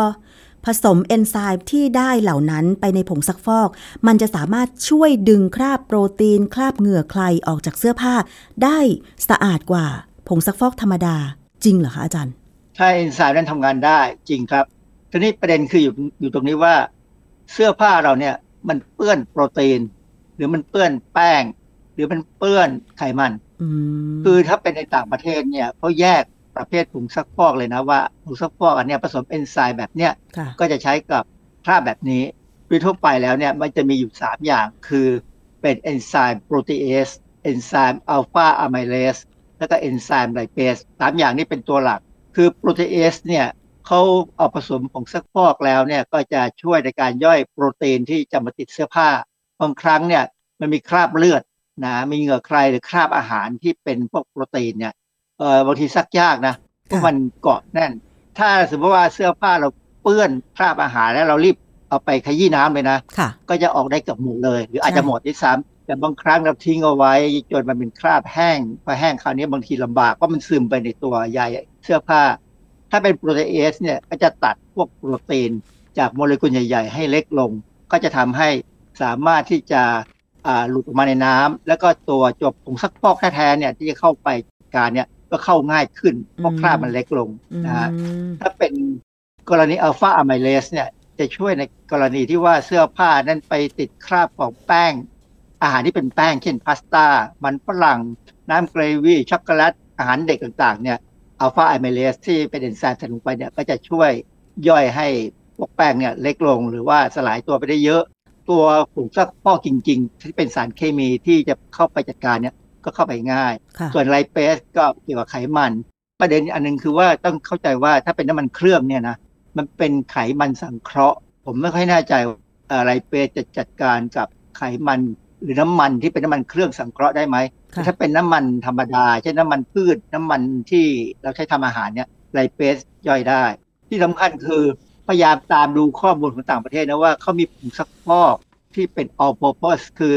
ผสมเอนไซม์ที่ได้เหล่านั้นไปในผงซักฟอก มันจะสามารถช่วยดึงคราบโปรตีน คราบเหงื่อใครออกจากเสื้อผ้า ได้สะอาดกว่า ผงซักฟอกธรรมดาจริงเหรอคะอาจารย์ถ้าเอนไซม์นั้นทำงานได้จริงครับทีนี้ประเด็นคืออยู่อยู่ตรงนี้ว่า เสื้อผ้าเราเนี่ยมันเปื้อนโปรตีน หรือมันเปื้อนแป้ง หรือมันเปื้อนไขมันอืมคือถ้าเป็นในต่างประเทศเนี่ยเขาแยกประเภทผงซักฟอกเลยนะว่าผงซักฟอกอันเนี้ยผสมเอนไซม์แบบเนี้ยค่ะก็จะใช้กับคราบแบบนี้โดยทั่วไปแล้วเนี่ยมันจะมีอยู่ 3 อย่างคือเป็นเอนไซม์โปรตีเอสเอนไซม์อัลฟาอะไมเลส แล้วก็เอนไซม์ไลเปสสามอย่างนี้เป็นตัวหลัก คือโปรตีเอสเนี่ยเขาเอาผสมผงซักฟอกแล้วเนี่ยก็จะช่วยในการย่อยโปรตีนที่จะมาติดเสื้อผ้า บางครั้งเนี่ยมันมีคราบเลือดนะมีเหงื่อใครหรือคราบอาหารที่เป็นพวกโปรตีนเนี่ยเออบางทีซักยากนะเพราะมันเกาะแน่น ถ้าสมมติว่าเสื้อผ้าเราเปื้อนคราบอาหารแล้วเรารีบเอาไปขยี้น้ำเลยนะค่ะก็จะออกได้เกือบหมดเลย หรืออาจจะใช่หมดด้วยซ้ำ แต่บางครั้งเราทิ้งเอาไว้จนมันเป็นคราบแห้งพอแห้งคราวนี้บางทีลำบากเพราะมันซึมไปในตัวใยเสื้อผ้า ถ้าเป็นโปรตีเอสเนี่ยก็จะตัดพวกโปรตีน จากโมเลกุลใหญ่ ๆ ให้เล็กลง ก็จะทำให้สามารถที่จะอ่าหลุดออกมาในน้ำแล้วก็ตัวจบผงซักฟอกแท้ๆเนี่ยที่จะเข้าไปจัดการเนี่ยก็เข้าง่ายขึ้นเพราะคราบมันเล็กลงอืนะฮะมถ้าเป็นกรณีอัลฟาอะไมเลสเนี่ยจะช่วยในกรณีที่ว่าเสื้อผ้านั้นไปติดคราบของแป้ง อาหารที่เป็นแป้ง เช่นพาสต้า มันฝรั่ง น้ำเกรวี่ช็อกโกแลต อาหารเด็กต่างๆ เนี่ยอัลฟาอะไมเลสที่เป็นเอนไซม์ใส่ลงไปเนี่ยก็จะช่วยย่อยให้พวกแป้งเนี่ยเล็กลงหรือว่าสลายตัวไปได้เยอะ ตัวผงซักฟอกจริง ๆ ที่เป็นสารเคมีที่จะเข้าไปจัดการเนี่ยก็เข้าไปง่ายค่ะส่วนไลเปสก็เกี่ยวกับไขมัน ประเด็นอันหนึงคือว่าต้องเข้าใจว่าถ้าเป็นน้ำมันเครื่องเนี่ยนะมันเป็นไขมันสังเคราะห์ ผมไม่ค่อยแน่ใจว่าเอ่อไลเปสจะจัดการกับไขมัน หรือน้ำมันที่เป็นน้ำมันเครื่องสังเคราะห์ได้ไหมค่ะถ้าเป็นน้ำมันธรรมดาเช่นน้ำมันพืชน้ำมันที่เราใช้ทำอาหารเนี่ยไลเปสย่อยได้ ที่สำคัญคือพยายามตามดูข้อมูลของต่างประเทศนะว่าเขามีผงซักฟอกที่เป็น all purpose คือ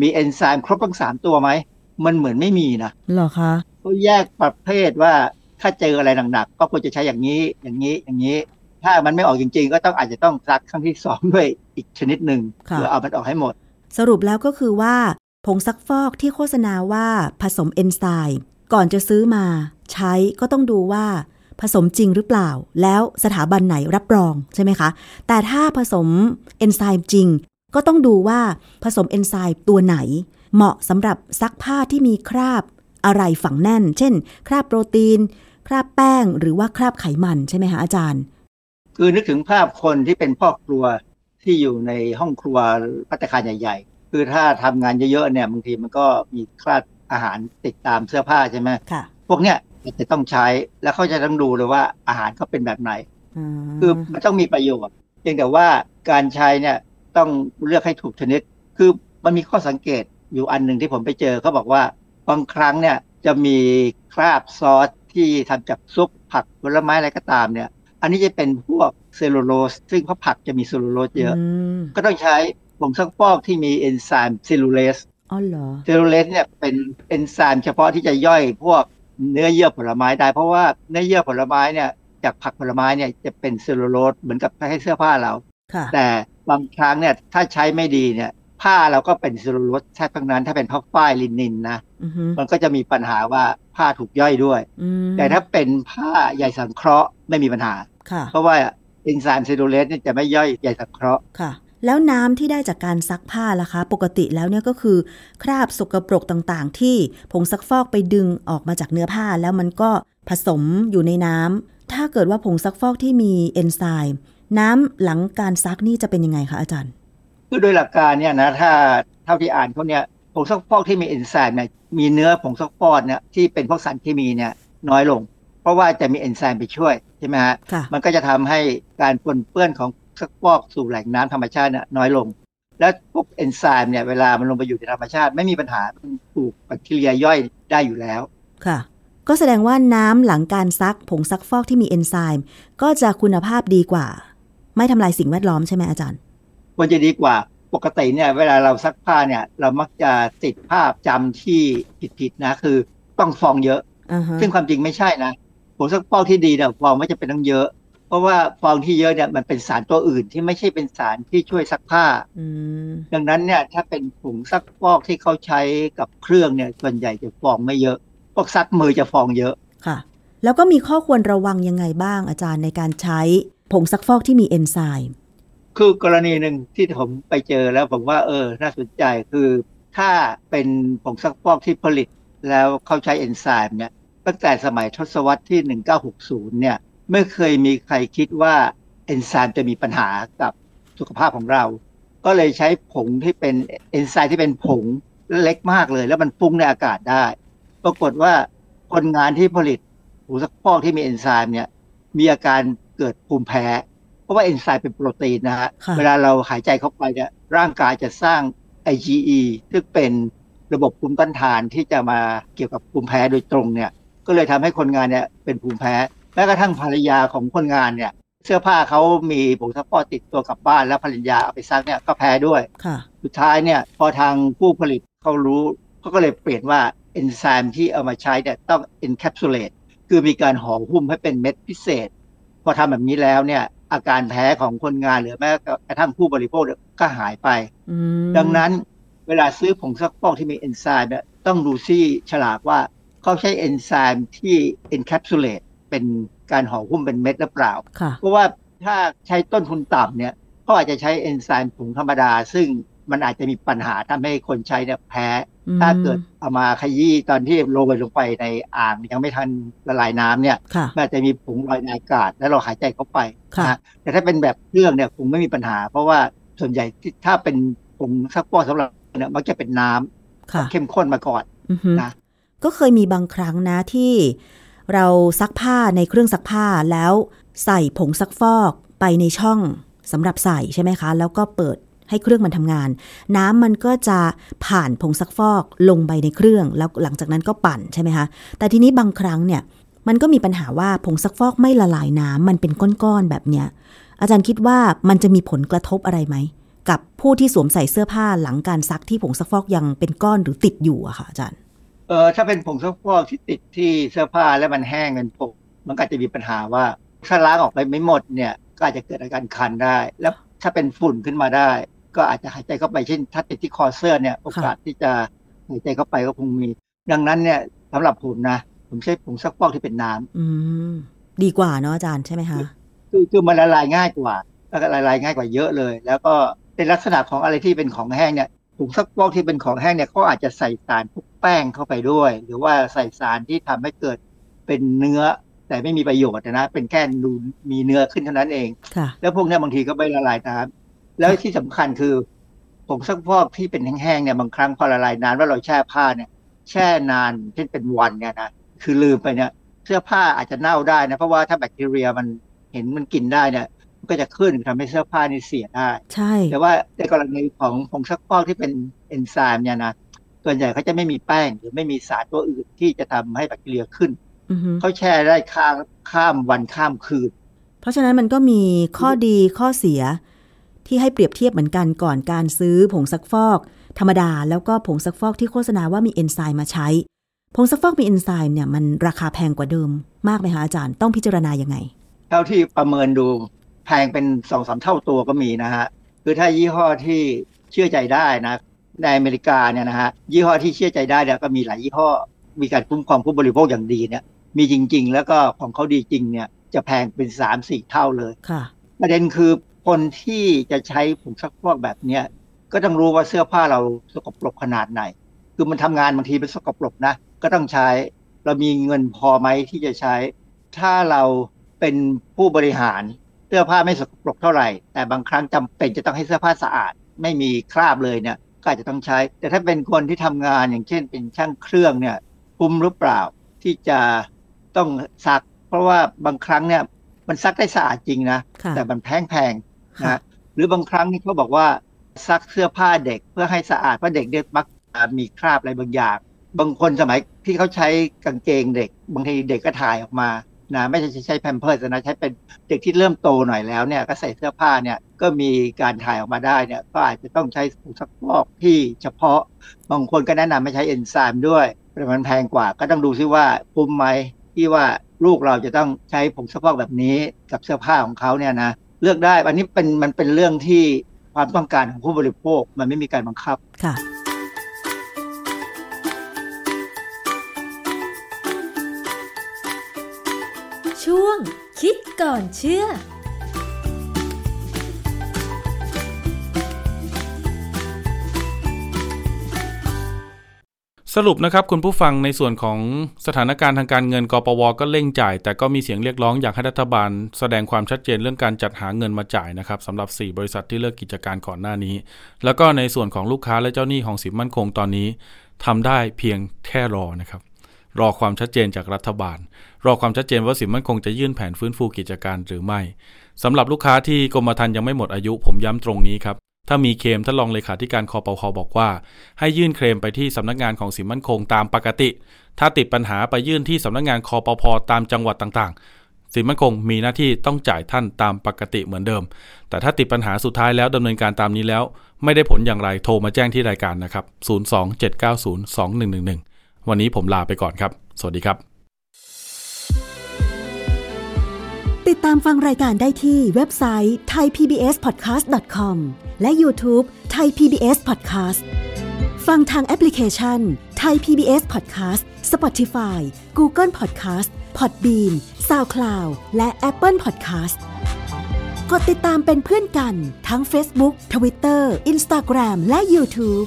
มีเอนไซม์ครบทั้งสามตัวไหม มันเหมือนไม่มีนะเหรอคะเขาแยกประเภทว่าถ้าเจออะไรหนักๆก็ควรจะใช้อย่างนี้อย่างนี้อย่างนี้ ถ้ามันไม่ออกจริง ๆ ก็ต้องอาจจะต้องซักครั้งที่สองด้วยอีกชนิดหนึ่งค่ะเพื่อเอามันออกให้หมด สรุปแล้วก็คือว่า ผงซักฟอกที่โฆษณาว่าผสมเอนไซม์ก่อนจะซื้อมา ใช้ก็ต้องดูว่าผสมจริงหรือเปล่า แล้วสถาบันไหนรับรองใช่ไหมคะ แต่ถ้าผสมเอนไซม์จริง ก็ต้องดูว่าผสมเอนไซม์ตัวไหน เหมาะสำหรับซักผ้าที่มีคราบอะไรฝังแน่น เช่น คราบโปรตีน คราบแป้ง หรือว่าคราบไขมันใช่ไหมคะอาจารย์ คือนึกถึงภาพคนที่เป็นพ่อครัว ที่อยู่ในห้องครัวพัตตาคารใหญ่ ๆ คือถ้าทำงานเยอะๆเนี่ยบางทีมันก็มีคราบอาหารติดตามเสื้อผ้าใช่ไหมค่ะพวกเนี้ยจะต้องใช้แล้วเขาจะต้องดูเลยว่าอาหารเขาเป็นแบบไหนคือมันต้องมีประโยชน์เพียงแต่ว่าการใช้เนี่ยต้องเลือกให้ถูกชนิด คือมันมีข้อสังเกตอยู่อันหนึ่งที่ผมไปเจอเขาบอกว่าบางครั้งเนี่ยจะมีคราบซอสที่ทำจากซุปผักผลไม้อะไรก็ตามเนี่ย อันนี้จะเป็นพวกเซลลูโลสซึ่งเพราะผักจะมีเซลลูโลสเยอะ ก็ต้องใช้ผงซักฟอกที่มีเอนไซม์เซลลูเลสอ๋อเหรอเซลลูเลสเนี่ยเป็นเอนไซม์เฉพาะที่จะย่อยพวกเนื้อเยื่อผลไม้ได้เพราะว่าเนื้อเยื่อผลไม้เนี่ยจากผักผลไม้เนี่ยจะเป็นเซลลูโลสเหมือนกับใยเสื้อผ้าเราค่ะแต่บางครั้งเนี่ยถ้าใช้ไม่ดีเนี่ยผ้าเราก็เป็นเซลลูโลสแทบทั้งนั้น ถ้าเป็นผ้าฝ้ายลินินนะอือฮึมันก็จะมีปัญหาว่าผ้าถูกย่อยด้วยอืมแต่ถ้าเป็นผ้าใยสังเคราะห์ ไม่มีปัญหาค่ะเพราะว่าเอนไซม์เซลลูเลสเนี่ยจะไม่ย่อยใยสังเคราะห์ค่ะ แล้วน้ำที่ได้จากการซักผ้าล่ะคะ ปกติแล้วเนี่ยก็คือ คราบสกปรกต่างๆ ที่ผงซักฟอกไปดึงออกมาจากเนื้อผ้าแล้วมันก็ผสมอยู่ในน้ำถ้าเกิดว่าผงซักฟอกที่มีเอนไซม์น้ำหลังการซักนี่จะเป็นยังไงคะอาจารย์ คือโดยหลักการเนี่ยนะถ้าเท่าที่อ่านเขาเนี่ยผงซักฟอกที่มีเอนไซม์เนี่ยมีเนื้อผงซักฟอกเนี่ยที่เป็นพวกสารเคมีเนี่ยน้อยลง เพราะว่าจะมีเอนไซม์ไปช่วยใช่ไหมฮะค่ะมันก็จะทำให้การปนเปื้อนของผงซักฟอกสู่แหล่งน้ำธรรมชาติเนี่ยน้อยลง แล้วพวกเอนไซม์เนี่ยเวลามันลงไปอยู่ในธรรมชาติ ไม่มีปัญหามันถูกแบคทีเรียย่อยได้อยู่แล้วค่ะ ก็แสดงว่าน้ำหลังการซักผงซักฟอกที่มีเอนไซม์ก็จะคุณภาพดีกว่า ไม่ทำลายสิ่งแวดล้อมใช่ไหมอาจารย์ควรจะดีกว่าปกติเนี่ยเวลาเราซักผ้าเนี่ย เรามักจะติดภาพจำที่ผิดๆนะ คือต้องฟองเยอะอ่าฮะซึ่งความจริงไม่ใช่นะ ผงซักฟอกที่ดีเนี่ยฟองไม่จะเป็นต้องเยอะ เพราะว่าฟองที่เยอะเนี่ยมันเป็นสารตัวอื่นที่ไม่ใช่เป็นสารที่ช่วยซักผ้าอืมดังนั้นเนี่ยถ้าเป็นผงซักฟอกที่เขาใช้กับเครื่องเนี่ยส่วนใหญ่จะฟองไม่เยอะพวกซักมือจะฟองเยอะค่ะ แล้วก็มีข้อควรระวังยังไงบ้างอาจารย์ในการใช้ผงซักฟอกที่มีเอนไซม์คือกรณีหนึ่งที่ผมไปเจอแล้วผมว่าเออ น่าสนใจคือถ้าเป็นผงซักฟอกที่ผลิตแล้วเขาใช้เอนไซม์เนี่ย ตั้งแต่สมัยทศวรรษที่ 1960 เนี่ยไม่เคยมีใครคิดว่าเอนไซม์จะมีปัญหากับสุขภาพของเรา ก็เลยใช้ผงที่เป็นเอนไซม์ที่เป็นผงเล็กมากเลย แล้วมันฟุ้งในอากาศได้ ปรากฏว่าคนงานที่ผลิตผงซักฟอกที่มีเอนไซม์เนี่ยมีอาการเกิดภูมิแพ้ เพราะว่าเอนไซม์เป็นโปรตีนนะฮะค่ะเวลาเราหายใจเข้าไปเนี่ยร่างกายจะสร้าง IgE ซึ่งเป็นระบบภูมิต้านทานที่จะมาเกี่ยวกับภูมิแพ้โดยตรงเนี่ย ก็เลยทำให้คนงานเนี่ยเป็นภูมิแพ้แม้กระทั่งภรรยาของคนงานเนี่ย เสื้อผ้าเขามีผงซักฟอกติดตัวกลับบ้าน แล้วภรรยาเอาไปซักเนี่ยก็แพ้ด้วยค่ะสุดท้ายเนี่ยพอทางผู้ผลิตเขารู้เขาก็เลยเปลี่ยนว่าเอนไซม์ที่เอามาใช้เนี่ยต้อง encapsulate คือมีการห่อหุ้มให้เป็นเม็ดพิเศษ พอทำแบบนี้แล้วเนี่ยอาการแพ้ของคนงานหรือแม้กระทั่งผู้บริโภคเนี่ยก็หายไปอืมดังนั้นเวลาซื้อผงซักฟอกที่มีเอนไซม์เนี่ยต้องดูซี่ฉลากว่า เขาใช้เอนไซม์ที่ encapsulate เป็นการห่อหุ้มเป็นเม็ดหรือเปล่าค่ะเพราะว่าถ้าใช้ต้นทุนต่ำเนี่ยเขาอาจจะใช้เอนไซม์ผงธรรมดา ซึ่งมันอาจจะมีปัญหาทำให้คนใช้เนี่ยแพ้อืมถ้าเกิดเอามาขยี้ตอนที่โรยลงไปในอ่างยังไม่ทันละลายน้ำเนี่ยค่ะมันอาจจะมีผงลอยในอากาศ แล้วเราหายใจเข้าไปค่ะนะฮะแต่ถ้าเป็นแบบเครื่องเนี่ยคงไม่มีปัญหา เพราะว่าส่วนใหญ่ที่ถ้าเป็นผงซักฟอกสำหรับเนี่ยมักจะเป็นน้ำค่ะเข้มข้นมาก่อนอือฮึนะ ก็เคยมีบางครั้งนะที่เราซักผ้าในเครื่องซักผ้าแล้วใส่ผงซักฟอกไปในช่องสำหรับใส่ใช่ไหมคะ แล้วก็เปิดให้เครื่องมันทำงาน น้ำมันก็จะผ่านผงซักฟอกลงไปในเครื่อง แล้วหลังจากนั้นก็ปั่นใช่ไหมคะ แต่ทีนี้บางครั้งเนี่ยมันก็มีปัญหาว่าผงซักฟอกไม่ละลายน้ำมันเป็นก้อนๆแบบเนี้ย อาจารย์คิดว่ามันจะมีผลกระทบอะไรไหม กับผู้ที่สวมใส่เสื้อผ้าหลังการซักที่ผงซักฟอกยังเป็นก้อนหรือติดอยู่อะค่ะอาจารย์ เออถ้าเป็นผงซักฟอกที่ติดที่เสื้อผ้าแล้วมันแห้งเป็นผงมันก็อาจจะมีปัญหาว่าถ้าล้างออกไปไม่หมดเนี่ยก็อาจจะเกิดอาการคันได้ แล้วถ้าเป็นฝุ่นขึ้นมาได้ ก็อาจจะหายใจเข้าไปเช่น ถ้าติดที่คอเสื้อเนี่ยโอกาสที่จะหายใจเข้าไปก็คงมี ดังนั้นเนี่ยสสำหรับผมนะ ผมใช้ผงซักฟอกที่เป็นน้ำอืมดีกว่าเนาะอาจารย์ใช่ไหมคะคือคือมันละลายง่ายกว่าแล้วก็ละลายง่ายกว่าเยอะเลย แล้วก็เป็นลักษณะของอะไรที่เป็นของแห้งเนี่ยผงซักฟอกที่เป็นของแห้งเนี่ยเขาอาจจะใส่สารพวกแป้งเข้าไปด้วย หรือว่าใส่สารที่ทำให้เกิดเป็นเนื้อแต่ไม่มีประโยชน์นะ เป็นแค่ดูมีเนื้อขึ้นเท่านั้นเองค่ะแล้วพวกเนี้ยบางทีก็ไม่ละลายน้ำแล้วที่สำคัญคือผงซักฟอกที่เป็นแห้งๆเนี่ยบางครั้งพอละลายน้ำแล้วเราแช่ผ้าเนี่ย แช่นานเช่นเป็นวันเนี่ยนะคือลืมไปเนี่ย เสื้อผ้าอาจจะเน่าได้นะเพราะว่าถ้าแบคทีเรียมันเห็นมันกินได้เนี่ยมันก็จะขึ้นทำให้เสื้อผ้านี่เสียได้ ใช่ แต่ว่าในกรณีของผงซักฟอกที่เป็นเอนไซม์เนี่ยนะ ส่วนใหญ่เขาจะไม่มีแป้งหรือไม่มีสารตัวอื่นที่จะทำให้แบคทีเรียขึ้นอือฮึเขาแช่ได้ข้ามข้ามวันข้ามคืน เพราะฉะนั้นมันก็มีข้อดีข้อเสียที่ให้เปรียบเทียบเหมือนกันก่อนการซื้อผงซักฟอก ธรรมดาแล้วก็ผงซักฟอกที่โฆษณาว่ามีเอนไซม์มาใช้ ผงซักฟอกมีเอนไซม์เนี่ยมันราคาแพงกว่าเดิม มากไหมคะอาจารย์ต้องพิจารณายังไง เท่าที่ประเมินดูแพงเป็นสองสามเท่าตัวก็มีนะฮะคือถ้ายี่ห้อที่เชื่อใจได้นะ ในอเมริกาเนี่ยนะฮะยี่ห้อที่เชื่อใจได้เนี่ยก็มีหลายยี่ห้อ มีการคุ้มครองผู้บริโภคอย่างดีเนี่ย มีจริง ๆ แล้วก็ของเขาดีจริงเนี่ยจะแพงเป็นสามสี่เท่าเลยค่ะประเด็นคือคนที่จะใช้ผงซักฟอกแบบเนี้ยก็ต้องรู้ว่าเสื้อผ้าเราสกปรกขนาดไหน คือมันทำงานบางทีเป็นสกปรกนะ ก็ต้องใช้ เรามีเงินพอไหมที่จะใช้ ถ้าเราเป็นผู้บริหารเสื้อผ้าไม่สกปรกเท่าไหร่ แต่บางครั้งจำเป็นจะต้องให้เสื้อผ้าสะอาด ไม่มีคราบเลยเนี่ย ก็อาจจะต้องใช้ แต่ถ้าเป็นคนที่ทำงานอย่างเช่น เป็นช่างเครื่องเนี่ยคุ้มหรือเปล่าที่จะต้องซัก เพราะว่าบางครั้งเนี่ยมันซักได้สะอาดจริงนะค่ะแต่มันแพงแพงๆนะหรือบางครั้งนี่เขาบอกว่าซักเสื้อผ้าเด็กเพื่อให้สะอาดเพราะเด็กเนี่ยมักจะมีคราบอะไรบางอย่าง บางคนสมัยที่เขาใช้กางเกงเด็ก บางทีเด็กก็ถ่ายออกมา นะไม่ใช่ใช้แพมเพิร์สนะใช้เป็นเด็กที่เริ่มโตหน่อยแล้วเนี่ยก็ใส่เสื้อผ้าเนี่ยก็มีการถ่ายออกมาได้เนี่ยก็อาจจะต้องใช้ผงซักฟอกที่เฉพาะบางคนก็แนะนำไม่ใช้เอนไซม์ด้วยแต่มันแพงกว่าก็ต้องดูซิว่าคุ้มไหมที่ว่าลูกเราจะต้องใช้ผงซักฟอกแบบนี้กับเสื้อผ้าของเขาเนี่ยนะเลือกได้อันนี้เป็นมันเป็นเรื่องที่ความต้องการของผู้บริโภคมันไม่มีการบังคับค่ะ ง คิดก่อนเชื่อสรุปนะครับคุณผู้ฟังในส่วนของสถานการณ์ทางการเงินกปวก็เร่งจ่าย แต่ก็มีเสียงเรียกร้องอยากให้รัฐบาล แสดงความชัดเจนเรื่องการจัดหาเงินมาจ่ายนะครับสำหรับ 4 บริษัทที่เลิกกิจการก่อนหน้านี้ แล้วก็ในส่วนของลูกค้าและเจ้าหนี้ของสินมั่นคงตอนนี้ทำได้เพียงแค่รอนะครับ รอความชัดเจนจากรัฐบาล รอความชัดเจนว่าสินมั่นคงจะยื่นแผนฟื้นฟูกิจการหรือไม่สำหรับลูกค้าที่กรมธรรม์ยังไม่หมดอายุผมย้ำตรงนี้ครับถ้ามีเคลมท่านรองเลขาธิการคอปคอบอกว่า ให้ยื่นเคลมไปที่สำนักงานของสินมั่นคงตามปกติ ถ้าติดปัญหาไปยื่นที่สำนักงานคอปพตามจังหวัดต่างๆ สินมั่นคงมีหน้าที่ต้องจ่ายท่านตามปกติเหมือนเดิม แต่ถ้าติดปัญหาสุดท้ายแล้วดำเนินการตามนี้แล้ว ไม่ได้ผลอย่างไรโทรมาแจ้งที่รายการนะครับ 027902111 วันนี้ผมลาไปก่อนครับ สวัสดีครับ ติดตามฟังรายการได้ที่เว็บไซต์ thaipbspodcast.com และ YouTube Thai PBS Podcast ฟังทางแอปพลิเคชัน Thai PBS Podcast Spotify Google Podcast Podbean SoundCloud และ Apple Podcast กดติดตามเป็นเพื่อนกันทั้ง Facebook Twitter Instagram และ YouTube